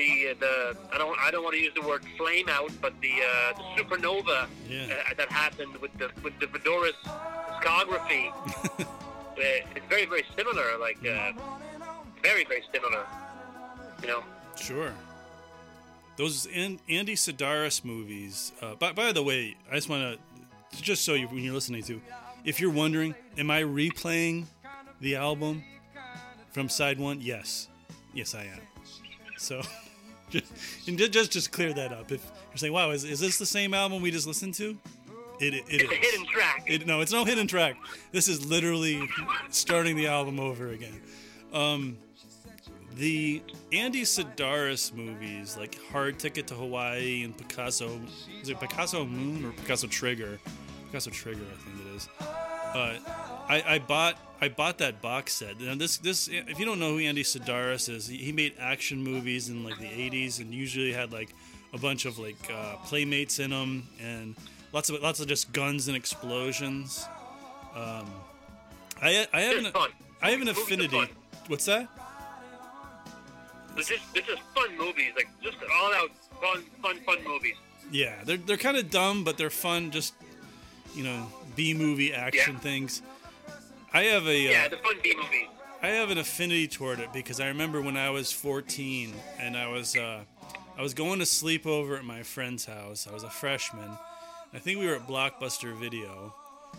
the the I don't I don't want to use the word flame out, but the uh, the supernova Yeah. uh, that happened with the with the Voudouris discography. uh, it's very very similar. Like uh, very very similar. You know. Sure. Those An- Andy Sidaris movies. Uh, by, by the way, I just want to, just so you, when you're listening to, if you're wondering, am I replaying the album from side one? Yes, yes, I am. So, just, and just just clear that up. If you're saying, "Wow, is, is this the same album we just listened to?" It, it, it It's a hidden track. It, no, it's no hidden track. This is literally starting the album over again. Um, the Andy Sidaris movies, like Hard Ticket to Hawaii and Picasso, is it Picasso Moon or Picasso Trigger? Picasso Trigger, I think it is. Uh, I, I bought I bought that box set. Now this this if you don't know who Andy Sidaris is, he, made action movies in like the '80s and usually had like a bunch of like uh, playmates in them and lots of lots of just guns and explosions. Um, I I have It's an. I have an affinity. What's that? They're just they're just fun movies. Like just all out fun fun fun movies. Yeah, they're they're kind of dumb, but they're fun. Just you know, B movie action Yeah. things. I have a uh, Yeah, the fun B movies. I have an affinity toward it because I remember when I was 14 and I was uh, I was going to sleep over at my friend's house. I was a freshman. I think we were at Blockbuster Video,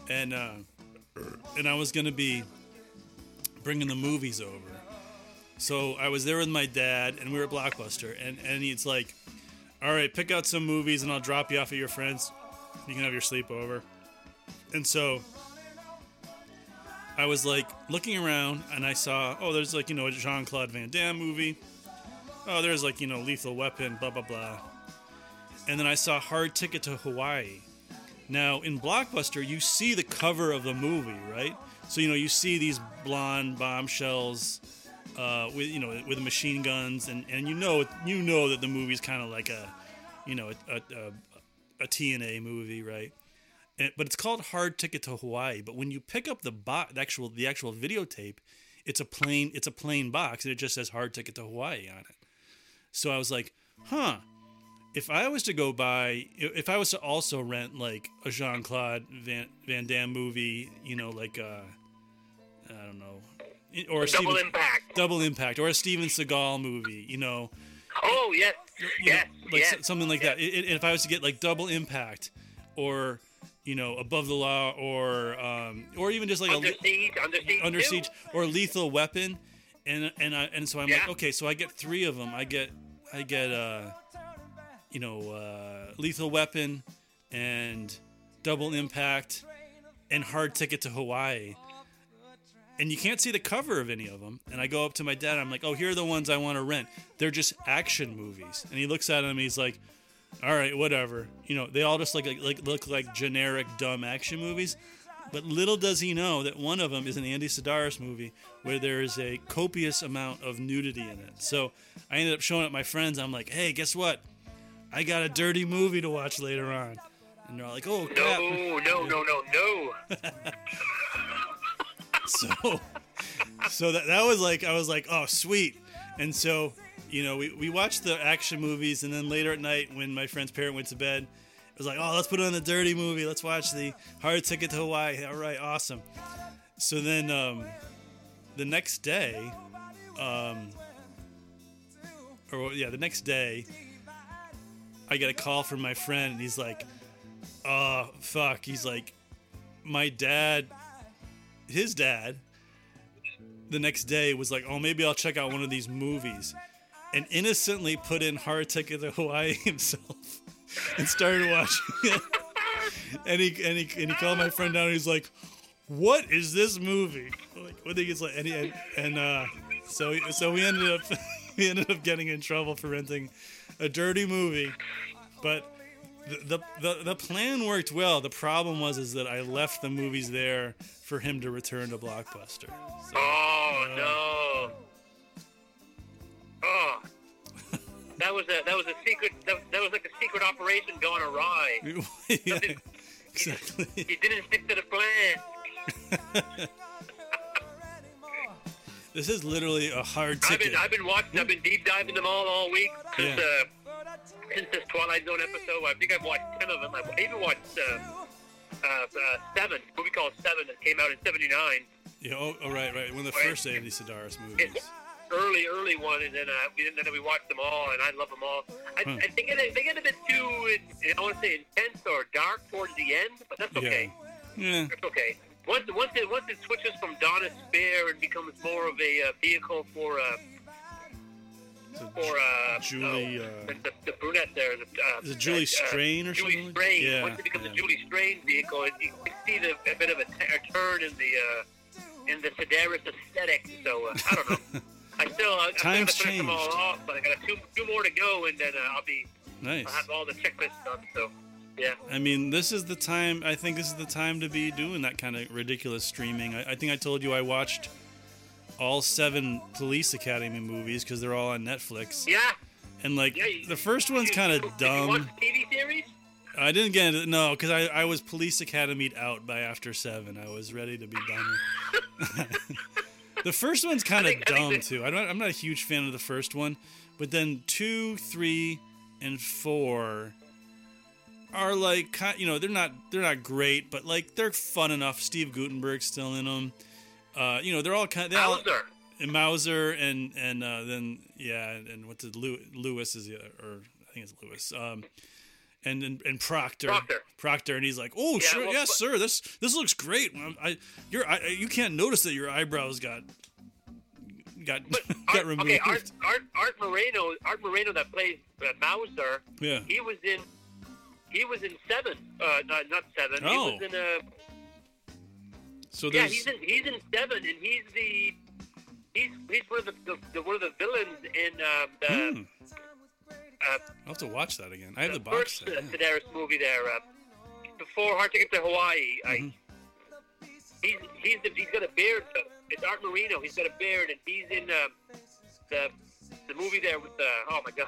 and uh, and I was gonna be bringing the movies over. So I was there with my dad, and we were at Blockbuster, and and he's like, "All right, pick out some movies, and I'll drop you off at your friend's. You can have your sleepover." And so I was like looking around and I saw, oh, there's like, you know, a Jean Claude Van Damme movie. Oh, there's like, you know, Lethal Weapon, blah, blah, blah. And then I saw Hard Ticket to Hawaii. Now, in Blockbuster, you see the cover of the movie, right? So, you know, you see these blonde bombshells uh, with, you know, with machine guns, and, and you know, you know that the movie's kind of like a, you know, a, a, a, a TNA movie, right? But it's called Hard Ticket to Hawaii. But when you pick up the box, the actual the actual videotape, it's a plain it's a plain box, and it just says Hard Ticket to Hawaii on it. So I was like, huh. If I was to go buy, if I was to also rent like a Jean Claude Van, Van Damme movie, you know, like uh, I don't know, or a Double Steven, Impact. Double Impact, or a Steven Seagal movie, you know, Oh yes, you know, yes, like yes. something like that. I- I- if I was to get like double impact, or you know, above the law, or um, or even just like Under a siege, under siege. under siege, or lethal weapon, and and I and so I'm like, okay, so I get three of them. I get I get uh, you know, uh, Lethal Weapon and Double Impact and Hard Ticket to Hawaii. And you can't see the cover of any of them. And I go up to my dad. I'm like, "Oh, here are the ones I want to rent. They're just action movies." And he looks at them. He's like, "All right, whatever. You know, they all just look like, like look like generic dumb action movies." But little does he know that one of them is an Andy Sidaris movie where there is a copious amount of nudity in it. So I ended up showing it my friends. I'm like, "Hey, guess what? I got a dirty movie to watch later on." And they're all like, "Oh, crap!" No, no, no, no, no. so so that, that was like i was like oh sweet and so you know we, we watched the action movies and then later at night when my friend's parent went to bed it was like oh let's put on the dirty movie. Let's watch the hard ticket to hawaii. All right awesome. So then um, the next day um, or yeah the next day i get a call from my friend and he's like oh fuck. He's like my dad his dad the next day was like, "Oh, maybe I'll check out one of these movies," and innocently put in Hard Ticket to Hawaii himself and started watching it. and he and he and he called my friend down. and He's like, "What is this movie?" Like, what think it's like? And, he, and, uh, so so we ended up we ended up getting in trouble for renting a dirty movie, but. The, the, the, the plan worked well. The problem was is that I left the movies there for him to return to Blockbuster. So- Oh no. That was a that was a secret that, that was like a secret operation gone awry. yeah, exactly. He didn't stick to the plan. This is literally a hard ticket. I've been I've been watching I've been deep diving them all all week since Yeah. uh, since this Twilight Zone episode. I think I've watched ten of them. I even watched uh, uh, uh, Seven, a movie called Seven that came out in '79. Yeah, oh, oh, right, right. One of the first Andy Sidaris movies. It's early, early one, and then uh, we, then we watched them all, and I love them all. I, Hmm. I think they, they get a bit too, I want to say, intense or dark towards the end, but that's okay. Yeah. That's okay. Once once it once it switches from Dona Speir and becomes more of a uh, vehicle for uh, for uh, Julie, oh, uh, the, the, the brunette there. The, uh, Is it Julie uh, Strain or Julie something? Strain. Yeah, Once it becomes yeah. a Julie Strain vehicle, it, you can see the, a bit of a, t- a turn in the uh, in the Sidaris aesthetic. So uh, I don't know. I still uh, I'm Times gonna finish them all changed. off, but I got two two more to go, and then uh, I'll be Nice. I'll have all the checklists done. So yeah. I mean, this is the time. I think this is the time to be doing that kind of ridiculous streaming. I, I think I told you I watched all seven Police Academy movies because they're all on Netflix. Yeah. And like Yeah, you- the first one's kind of Did you watch dumb. TV series? I didn't get it. No, because I, I was Police Academy out by after seven. I was ready to be done. the first one's kind of think- I think dumb that- too. I don't, I'm not a huge fan of the first one, but then two, three, and four are like you know they're not they're not great, but like they're fun enough. Steve Guttenberg's still in them. Uh, you know they're all kind. They all, Bowser. and Mauser and and uh, then yeah and, and what's it Lew- Lewis is the other, or I think it's Lewis um and and, and Proctor Proctor. and he's like oh Yeah, sure well, yes sir this this looks great I your I, you can't notice that your eyebrows got got But got Art, removed okay, Art, Art, Art Moreno, Art Moreno that plays uh, Mauser, yeah he was in, he was in Seven, uh, not, not Seven. Oh. He was in uh, so yeah, he's in, he's in Seven, and he's the, he's he's one of the, the, the one of the villains in um, the, hmm, uh, I'll have to watch that again I have the the box first set uh, yeah. Sidaris movie there. Uh, before Hard Ticket to Hawaii, I, Mhm. he's he's the, he's got a beard. Uh, it's Art Marino. He's got a beard, and he's in uh, the the movie there with the oh my god,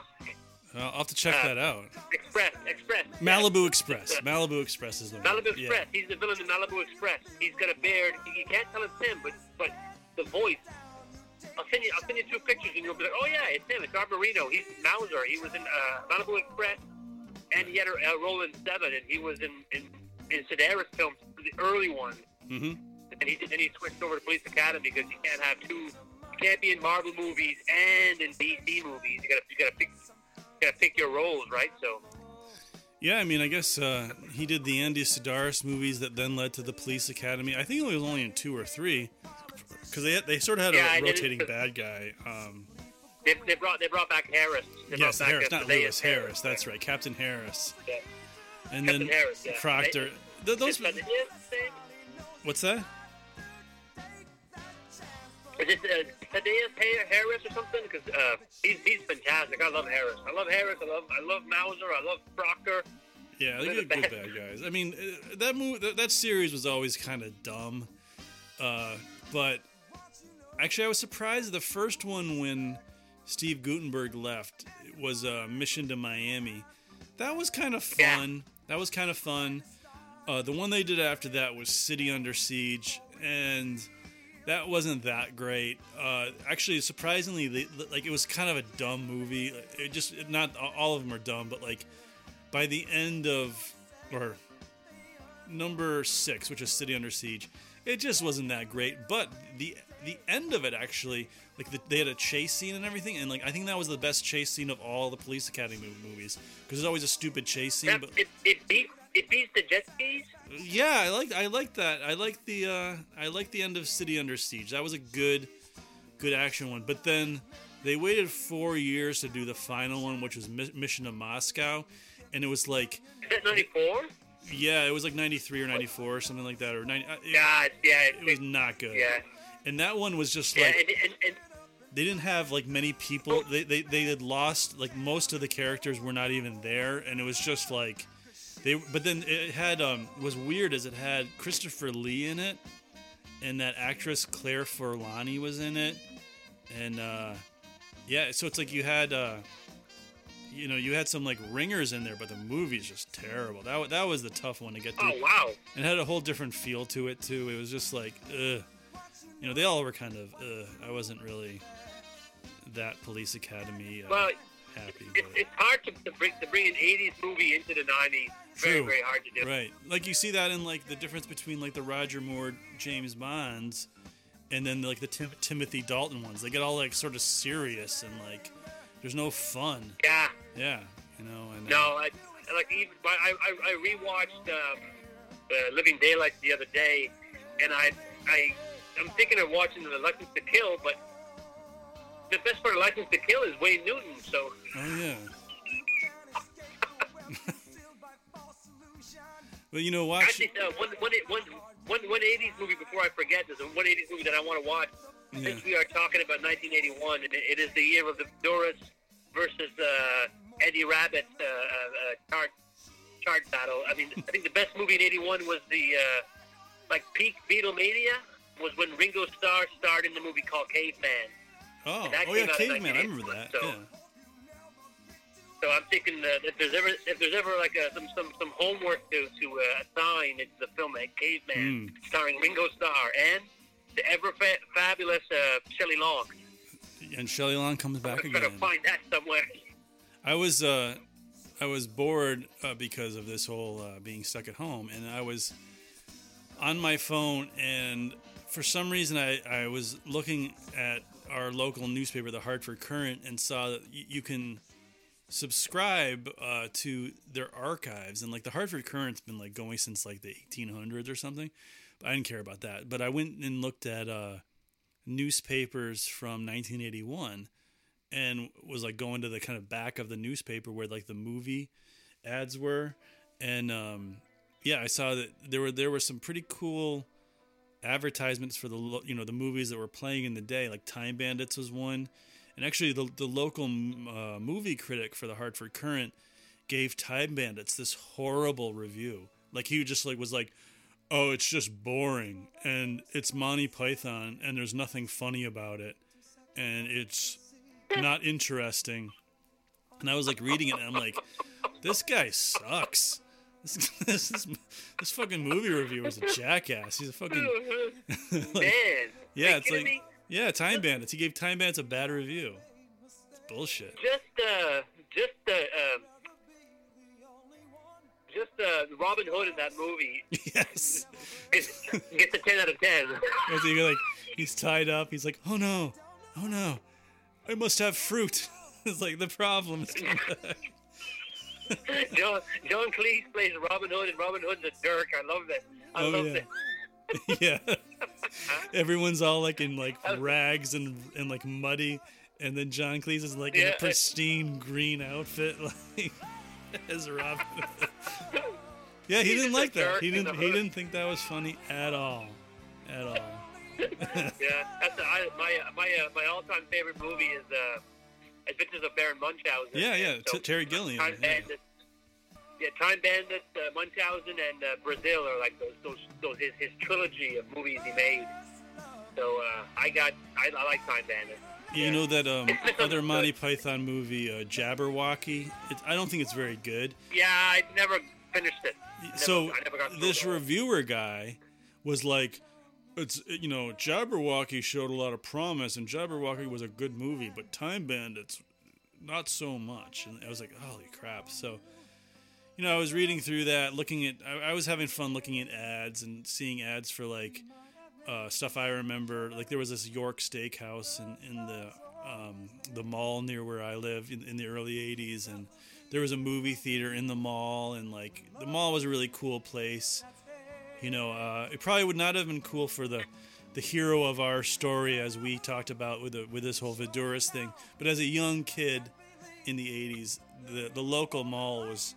Uh, I'll have to check uh, that out Express, Express. Malibu Express Malibu Express is the one Malibu yeah. Express. He's the villain in Malibu Express. He's got a beard. You can't tell it's him, but but the voice. I'll send you. I'll send you two pictures, and you'll be like, "Oh yeah, it's him. It's Art Marino. He's Mauser. He was in uh, Malibu Express, and he had a, a role in Seven, and he was in in, in Sidaris films, the early ones. Mhm. And he then he switched over to Police Academy because you can't have two. You can't be in Marvel movies and in DC movies. You gotta you gotta pick. You gotta pick your roles, right? So Yeah, I mean, I guess uh, he did the Andy Sidaris movies that then led to the Police Academy. I think he was only in two or three because they they sort of had Yeah, a rotating bad guy. Um, they, they brought they brought back Harris. They yes, back, Harris, not Lewis Harris. That's right, Captain Harris. Yeah. And Captain then Harris, yeah. Proctor. Th- those. His? What's that? Is it uh, Thaddeus Har- Harris or something? Because uh, he's he's fantastic. I love Harris. I love Harris. I love I love Mauser. I love Proctor. Yeah, they They're good, good bad guys. I mean, uh, that movie, that, that series was always kind of dumb. Uh, but actually, I was surprised the first one when Steve Guttenberg left was uh, Mission to Miami. That was kind of Yeah. fun. That was kind of fun. Uh, the one they did after that was City Under Siege, and that wasn't that great. Uh, actually, surprisingly, they, like it was kind of a dumb movie. It just not all of them are dumb, but like by the end of or number six, which is City Under Siege, it just wasn't that great. But the the end of it actually, like the, they had a chase scene and everything, and like I think that was the best chase scene of all the Police Academy movies because there's always a stupid chase scene. That, But it, it beat it beats the jet skis. yeah, I like I like that. I like the uh, I like the end of City Under Siege. That was a good good action one. But then they waited four years to do the final one, which was Mi- Mission to Moscow, and it was like Is that ninety four? yeah, it was like ninety three or ninety four or something like that, or 90, uh, it, God, yeah, it was not good. yeah, And that one was just yeah, like and, and, and they didn't have like many people. They, they they had lost like most of the characters were not even there, and it was just like they. But then it had um was weird as it had Christopher Lee in it, and that actress Claire Forlani was in it, and uh yeah, so it's like you had uh you know you had some like ringers in there, but the movie's just terrible. That that was the tough one to get through. oh wow, It had a whole different feel to it too. It was just like, ugh. You know, they all were kind of, ugh. I wasn't really that Police Academy uh, well, happy. it, it's hard to, to bring to bring an '80s movie into the '90s. Very True. very hard to do. right, like you see that in like the difference between like the Roger Moore James Bonds, and then like the Tim- Timothy Dalton ones. They get all like sort of serious and like there's no fun. Yeah. Yeah, you know. And uh, No, I like even I I, I rewatched um, uh, Living Daylights the other day, and I I I'm thinking of watching the License to Kill, but the best part of License to Kill is Wayne Newton. So Oh yeah. But you know, watch. actually, uh, one one one one one '80s movie before I forget. There's a one '80s movie that I want to watch. Yeah. Since we are talking about 1981, and it, is the year of the Doris versus uh, Eddie Rabbitt uh, uh, uh, chart chart battle. I mean, I think the best movie in '81 was the uh, like peak Beatlemania was when Ringo Starr starred in the movie called Caveman. Oh, that oh yeah, came out in Caveman. I remember that. so- Yeah. So I'm thinking uh, if there's ever if there's ever like a, some some some homework to to uh, assign, it's the film Caveman, Hmm. starring Ringo Starr and the ever fa- fabulous uh, Shelley Long. And Shelley Long comes back I'm trying to find that somewhere. I was uh, I was bored uh, because of this whole uh, being stuck at home, and I was on my phone, and for some reason, I, I was looking at our local newspaper, the Hartford Courant, and saw that y- you can subscribe uh, to their archives, and like the Hartford Courant's been like going since like the 1800s or something. I didn't care about that. But I went and looked at uh, newspapers from 1981 and was like going to the kind of back of the newspaper where like the movie ads were and um yeah i saw that there were there were some pretty cool advertisements for the you know the movies that were playing in the day like time bandits was one and actually the, the local uh, movie critic for the Hartford Courant gave time bandits this horrible review like he just like was like oh it's just boring and it's monty python and there's nothing funny about it and it's not interesting. And I was like reading it, and I'm like, this guy sucks. This this this, this fucking movie reviewer is a jackass. He's a fucking Man, yeah. It's like me? yeah, Time Bandits. He gave Time Bandits a bad review. It's bullshit. just uh, just uh, um, just uh, Robin Hood in that movie yes. gets, gets a ten out of ten. As he, like he's tied up. He's like, oh no, oh no, I must have fruit. it's like the problem is coming back. John John Cleese plays Robin Hood, and Robin Hood's a jerk. I love that. I Oh, love yeah. that. yeah. Everyone's all like in like rags and and like muddy, and then John Cleese is like in a pristine green outfit, like as Robin. yeah, he He's didn't like that. He didn't. He didn't think that was funny at all, at all. Yeah, that's I, my my uh, my all-time favorite movie is uh, Adventures of Baron Munchausen. Yeah, yeah. So T- Terry Gilliam. Time Yeah. Bandits, yeah, Time Bandits, uh, Munchausen, and uh, Brazil are like those those those his, his trilogy of movies he made. So uh, I got I, I like Time Bandits. You Yeah. know that um, other. Monty Python movie, uh, Jabberwocky. It's, I don't think it's very good. Yeah, I never finished it. Never- so I never got this reviewer guy was like, "It's you know Jabberwocky showed a lot of promise, and Jabberwocky was a good movie, but Time Bandits, not so much." And I was like, "Holy crap!" So. You know, I was reading through that, looking at. I, I was having fun looking at ads and seeing ads for like uh, stuff I remember. Like there was this York Steakhouse in, in the um, the mall near where I live in, in the early '80s, and there was a movie theater in the mall, and like the mall was a really cool place. You know, uh, it probably would not have been cool for the the hero of our story, as we talked about with the, with this whole Voudouris thing. But as a young kid in the '80s, the the local mall was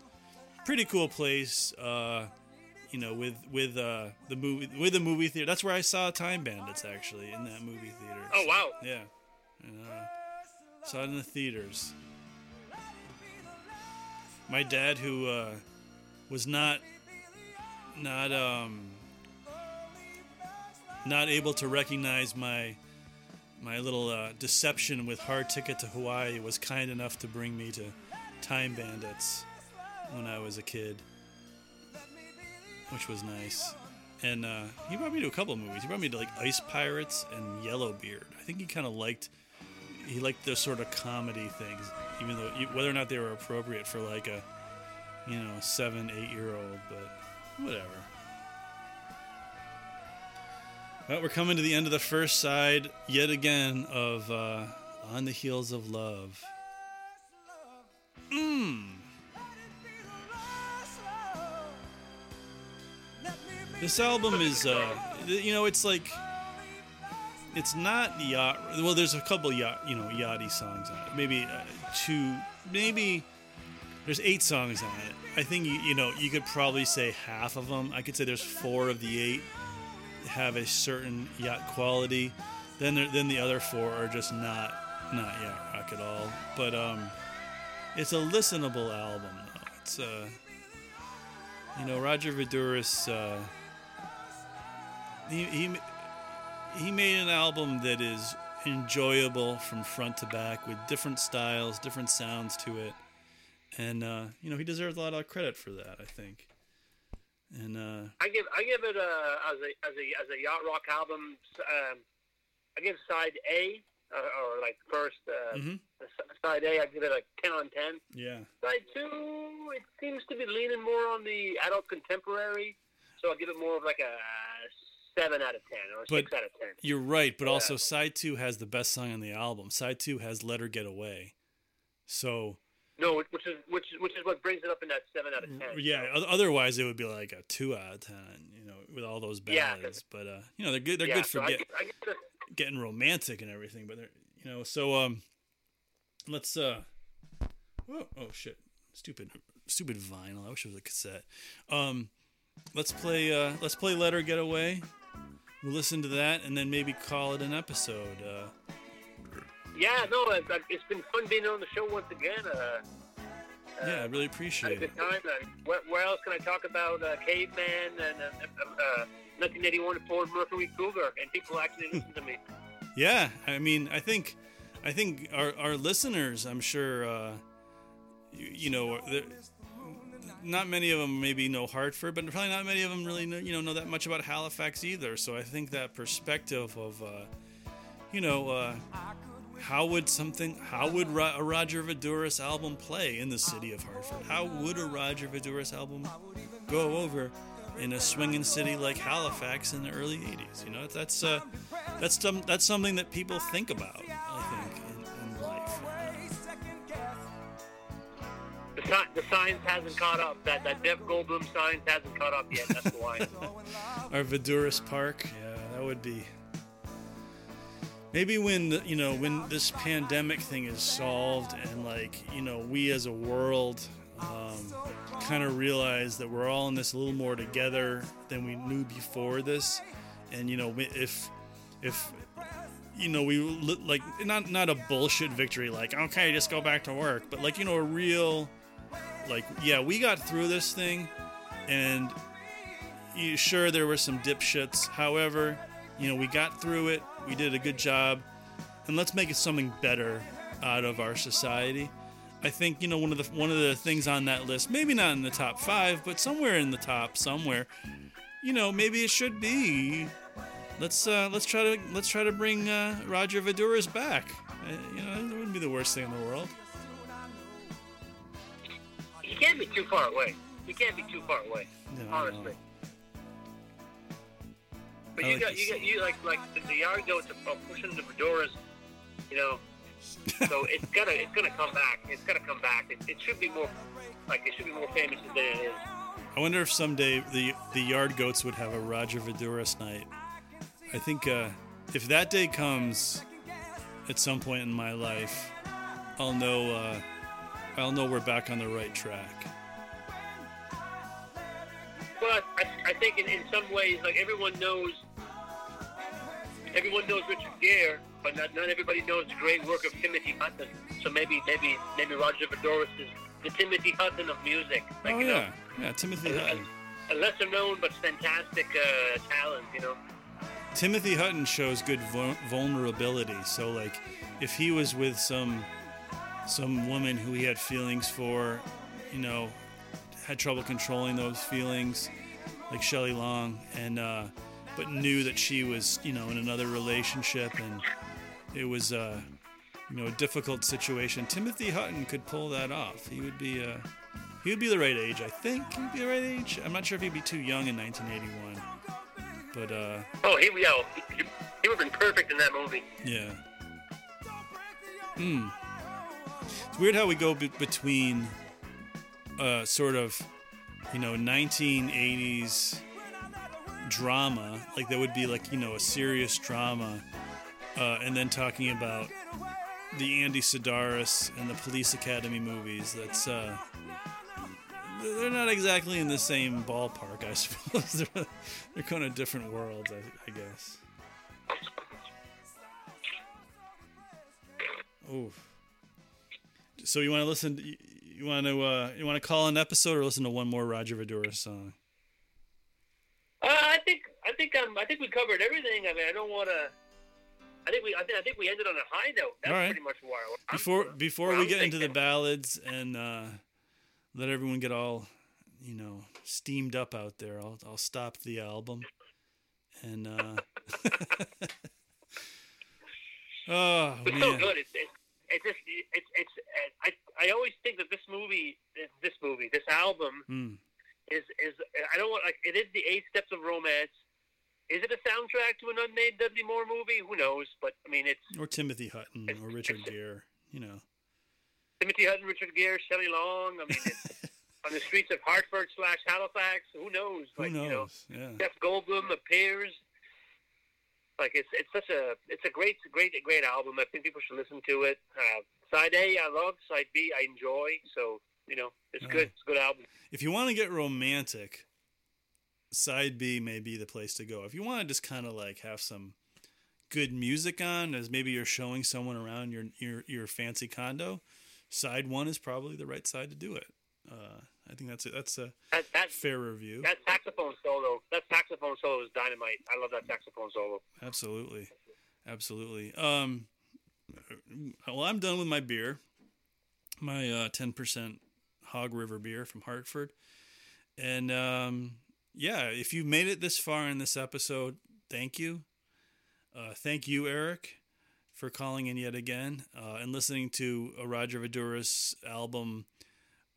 pretty cool place. Uh, you know, with with uh, the movie with the movie theater. That's where I saw Time Bandits actually in that movie theater. Oh wow! Yeah, and, uh, saw it in the theaters. My dad, who uh, was not not um, not able to recognize my my little uh, deception with Hard Ticket to Hawaii, was kind enough to bring me to Time Bandits when I was a kid, which was nice. And uh, he brought me to a couple of movies. He brought me to like Ice Pirates and Yellowbeard. I think he kind of liked he liked those sort of comedy things, even though whether or not they were appropriate for like a you know seven eight year old, but whatever. Well, we're coming to the end of the first side yet again of uh, On the Heels of Love. Mmm. This album is, uh, you know, it's like, it's not yacht. Well, there's a couple yacht, you know, yachty songs on it. Maybe uh, two, maybe there's eight songs on it. I think you, you know, you could probably say half of them. I could say there's four of the eight have a certain yacht quality. Then, there, then the other four are just not, not yacht rock at all. But um, it's a listenable album. Though. It's uh, you know, Roger Voudouris. Uh, he, he he made an album that is enjoyable from front to back with different styles, different sounds to it, and uh, you know he deserves a lot of credit for that. I think. And uh, I give I give it uh, as a as a as a yacht rock album. Um, I give side A uh, or like first uh, mhm. side A. I give it a ten on ten. yeah, Side two, it seems to be leaning more on the adult contemporary, so I'll give it more of like a seven out of ten or But- six out of ten. you're right. But Yeah. also, side two has the best song on the album. Side two has "Let Her Get Away." So No, which is which is which is what brings it up in that seven out of ten. yeah, so. otherwise it would be like a two out of ten. You know, with all those Yeah, ballads. But uh, you know, they're good. They're yeah, good for so I get, I a, getting romantic and everything, but they're you know, so um let's uh oh, oh shit. Stupid stupid vinyl. I wish it was a cassette. Um let's play uh let's play Let Her Get Away. We'll listen to that and then maybe call it an episode. Uh yeah, no, it, it's been fun being on the show once again. Uh, yeah, I really appreciate it. time. Uh, where, where else can I talk about uh, Caveman and uh, uh, uh, 1981 Ford Mercury Cougar and people actually listen to me? Yeah, I mean, I think, I think our our listeners, I'm sure, uh, you, you know, not many of them maybe know Hartford, but probably not many of them really know, you know know that much about Halifax either. So I think that perspective of, uh, you know, uh, how would something, how would a Roger Voudouris album play in the city of Hartford? How would a Roger Voudouris album go over in a swinging city like Halifax in the early '80s? You know, that's uh, that's some that's something that people think about. I think in, in life. The, si- the science hasn't caught up. That that Jeff Goldblum science hasn't caught up yet. That's why. Our Voudouris Park, yeah, that would be. Maybe when you know when this pandemic thing is solved and like you know we as a world um, kind of realize that we're all in this a little more together than we knew before this. And you know if if you know we li- like not not a bullshit victory like okay just go back to work but like you know a real like yeah we got through this thing and you, sure there were some dipshits. However you know we got through it we did a good job and let's make it something better out of our society i think you know one of the one of the things on that list maybe not in the top five but somewhere in the top somewhere you know maybe it should be let's uh let's try to let's try to bring uh, roger Voudouris back uh, you know it wouldn't be the worst thing in the world He can't be too far away. He can't be too far away. No, honestly. But I you like got you got you like like the, the yard goats are pushing the fedoras, you know. so it's gonna it's gonna come back. It's gonna come back. It, it should be more like it should be more famous than it is. I wonder if someday the the yard goats would have a Roger Voudouris night. I think uh, if that day comes at some point in my life, I'll know uh, I'll know we're back on the right track. But I, I think in, in some ways, like everyone knows, everyone knows Richard Gere, but not, not everybody knows the great work of Timothy Hutton. So maybe maybe maybe Roger Voudouris is the Timothy Hutton of music. Like, oh you know, yeah, yeah, Timothy Hutton. a lesser known but fantastic uh, talent, you know. Timothy Hutton shows good vul- vulnerability. So like, if he was with some some woman who he had feelings for, you know, had trouble controlling those feelings, like Shelley Long, and uh, but knew that she was, you know, in another relationship, and it was, uh, you know, a difficult situation. Timothy Hutton could pull that off. He would be, uh, he would be the right age, I think. He'd be the right age. I'm not sure if he'd be too young in 1981, but uh, Oh, he yo, he, he would have been perfect in that movie. yeah. Hmm. It's weird how we go be- between uh, sort of, you know, 1980s drama, like that would be like, you know, a serious drama, uh, and then talking about the Andy Sidaris and the Police Academy movies. That's, uh, they're not exactly in the same ballpark, I suppose. they're, they're kind of different worlds, I, I guess. Oof. So you want to listen? You want to uh, you want to call an episode or listen to one more Roger Voudouris song? Uh, I think I think um, I think we covered everything. I mean, I don't want to. I think we I think, I think we ended on a high note. That's All right. pretty much where I'm- Before before we I'm get into the ballads and uh, let everyone get all you know steamed up out there, I'll I'll stop the album and. Uh, oh It's man! so good. It's it's it's just it's it's I I always think that this movie this movie this album Mm. is is I don't want like it is the eight steps of romance. Is it a soundtrack to an unnamed Dudley Moore movie? Who knows? But I mean, it's Or Timothy Hutton or Richard Gere, you know. Timothy Hutton, Richard Gere, Shelley Long. I mean, it's on the streets of Hartford slash Halifax. Who knows? Who Like you know, knows? Yeah. Jeff Goldblum appears. Like it's it's such a it's a great great great album. I think people should listen to it. Uh, side A I love. Side B I enjoy. So you know it's Yeah. good. It's a good album. if you want to get romantic, side B may be the place to go. If you want to just kind of like have some good music on, as maybe you're showing someone around your your your fancy condo, side one is probably the right side to do it. Uh, I think that's a, that's a That that fair review. that saxophone solo. That saxophone solo is dynamite. I love that saxophone solo. Absolutely, absolutely. Um, well, I'm done with my beer, my uh, ten percent Hog River beer from Hartford, and um, yeah, if you made it this far in this episode, thank you. Uh, thank you, Eric, for calling in yet again uh, and listening to a Roger Voudouris album.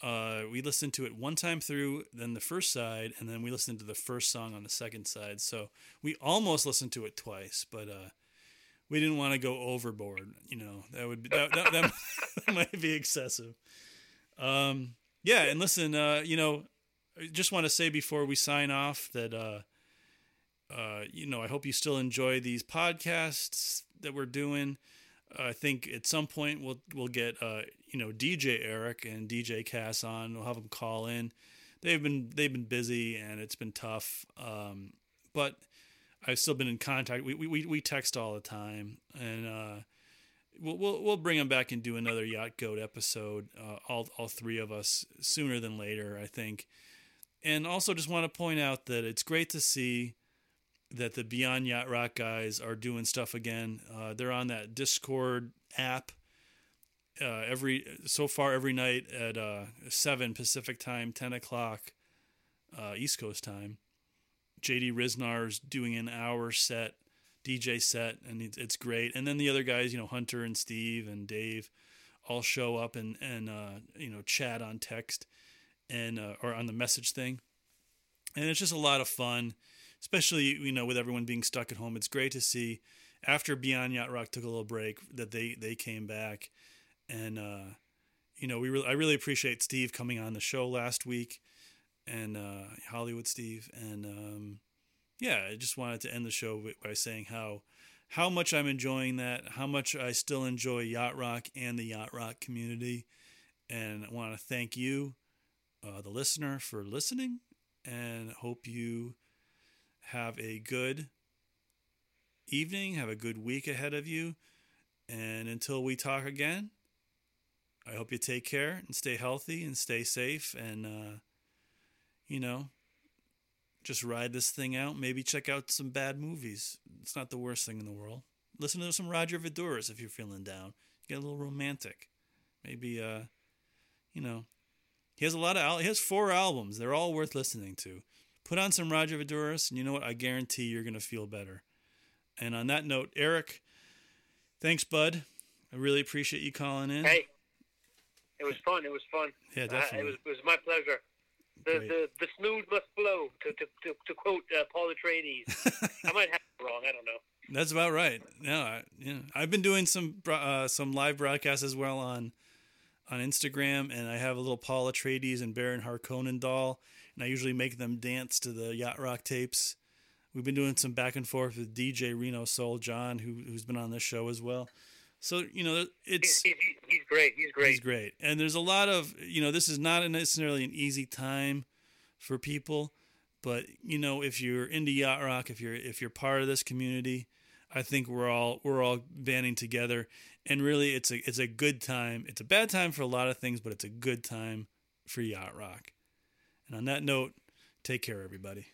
Uh, we listened to it one time through, then the first side, and then we listened to the first song on the second side. So we almost listened to it twice, but uh, we didn't want to go overboard. You know, that would be, that, that, that might be excessive. Um, yeah, and listen, uh, you know, I just want to say before we sign off that uh, uh, you know I hope you still enjoy these podcasts. that we're doing. I think at some point we'll we'll get uh, you know DJ Eric and DJ Cass on. We'll have them call in. They've been they've been busy and it's been tough, um, but I've still been in contact. We we we text all the time, and uh, we'll we'll we'll bring them back and do another Yacht Goat episode. Uh, all all three of us sooner than later, I think. And also just want to point out that it's great to see that the Beyond Yacht Rock guys are doing stuff again. Uh, they're on that Discord app uh, every so far every night at uh, seven Pacific time, ten o'clock uh, East Coast time. JD Ryznar's doing an hour set, DJ set, and it's, great. And then the other guys, you know, Hunter and Steve and Dave, all show up and and uh, you know chat on text and uh, or on the message thing, and it's just a lot of fun especially you know with everyone being stuck at home. It's great to see after Beyond Yacht Rock took a little break that they they came back, and uh, you know we really I really appreciate Steve coming on the show last week, and uh, Hollywood Steve, and um, yeah, I just wanted to end the show by saying how how much I'm enjoying that, how much I still enjoy Yacht Rock and the Yacht Rock community, and I want to thank you, uh, the listener, for listening, and hope you have a good evening, have a good week ahead of you. And until we talk again, I hope you take care and stay healthy and stay safe and, uh, you know, just ride this thing out. Maybe check out some bad movies. It's not the worst thing in the world. Listen to some Roger Voudouris if you're feeling down. Get a little romantic. Maybe, uh, you know, he has a lot of, al- he has four albums. They're all worth listening to. Put on some Roger Voudouris, and you know what? I guarantee you're going to feel better. And on that note, Eric, thanks, bud. I really appreciate you calling in. Hey, it was fun. It was fun. Yeah, definitely. Uh, it was it was my pleasure. The the, the smooth must flow. To to to, to quote uh, Paul Atreides. I might have it wrong. I don't know. That's about right. No, I, yeah, I've been doing some uh, some live broadcasts as well on on Instagram, and I have a little Paul Atreides and Baron Harkonnen doll and I usually make them dance to the yacht rock tapes. We've been doing some back and forth with DJ Reno Soul John, who who's been on this show as well. So you know, it's he's, he's, he's great. He's great. He's great, and there's a lot of you know, this is not necessarily an easy time for people, but you know, if you're into yacht rock, if you're if you're part of this community, I think we're all we're all banding together, and really, it's a it's a good time. It's a bad time for a lot of things, but it's a good time for yacht rock. And on that note, take care, everybody.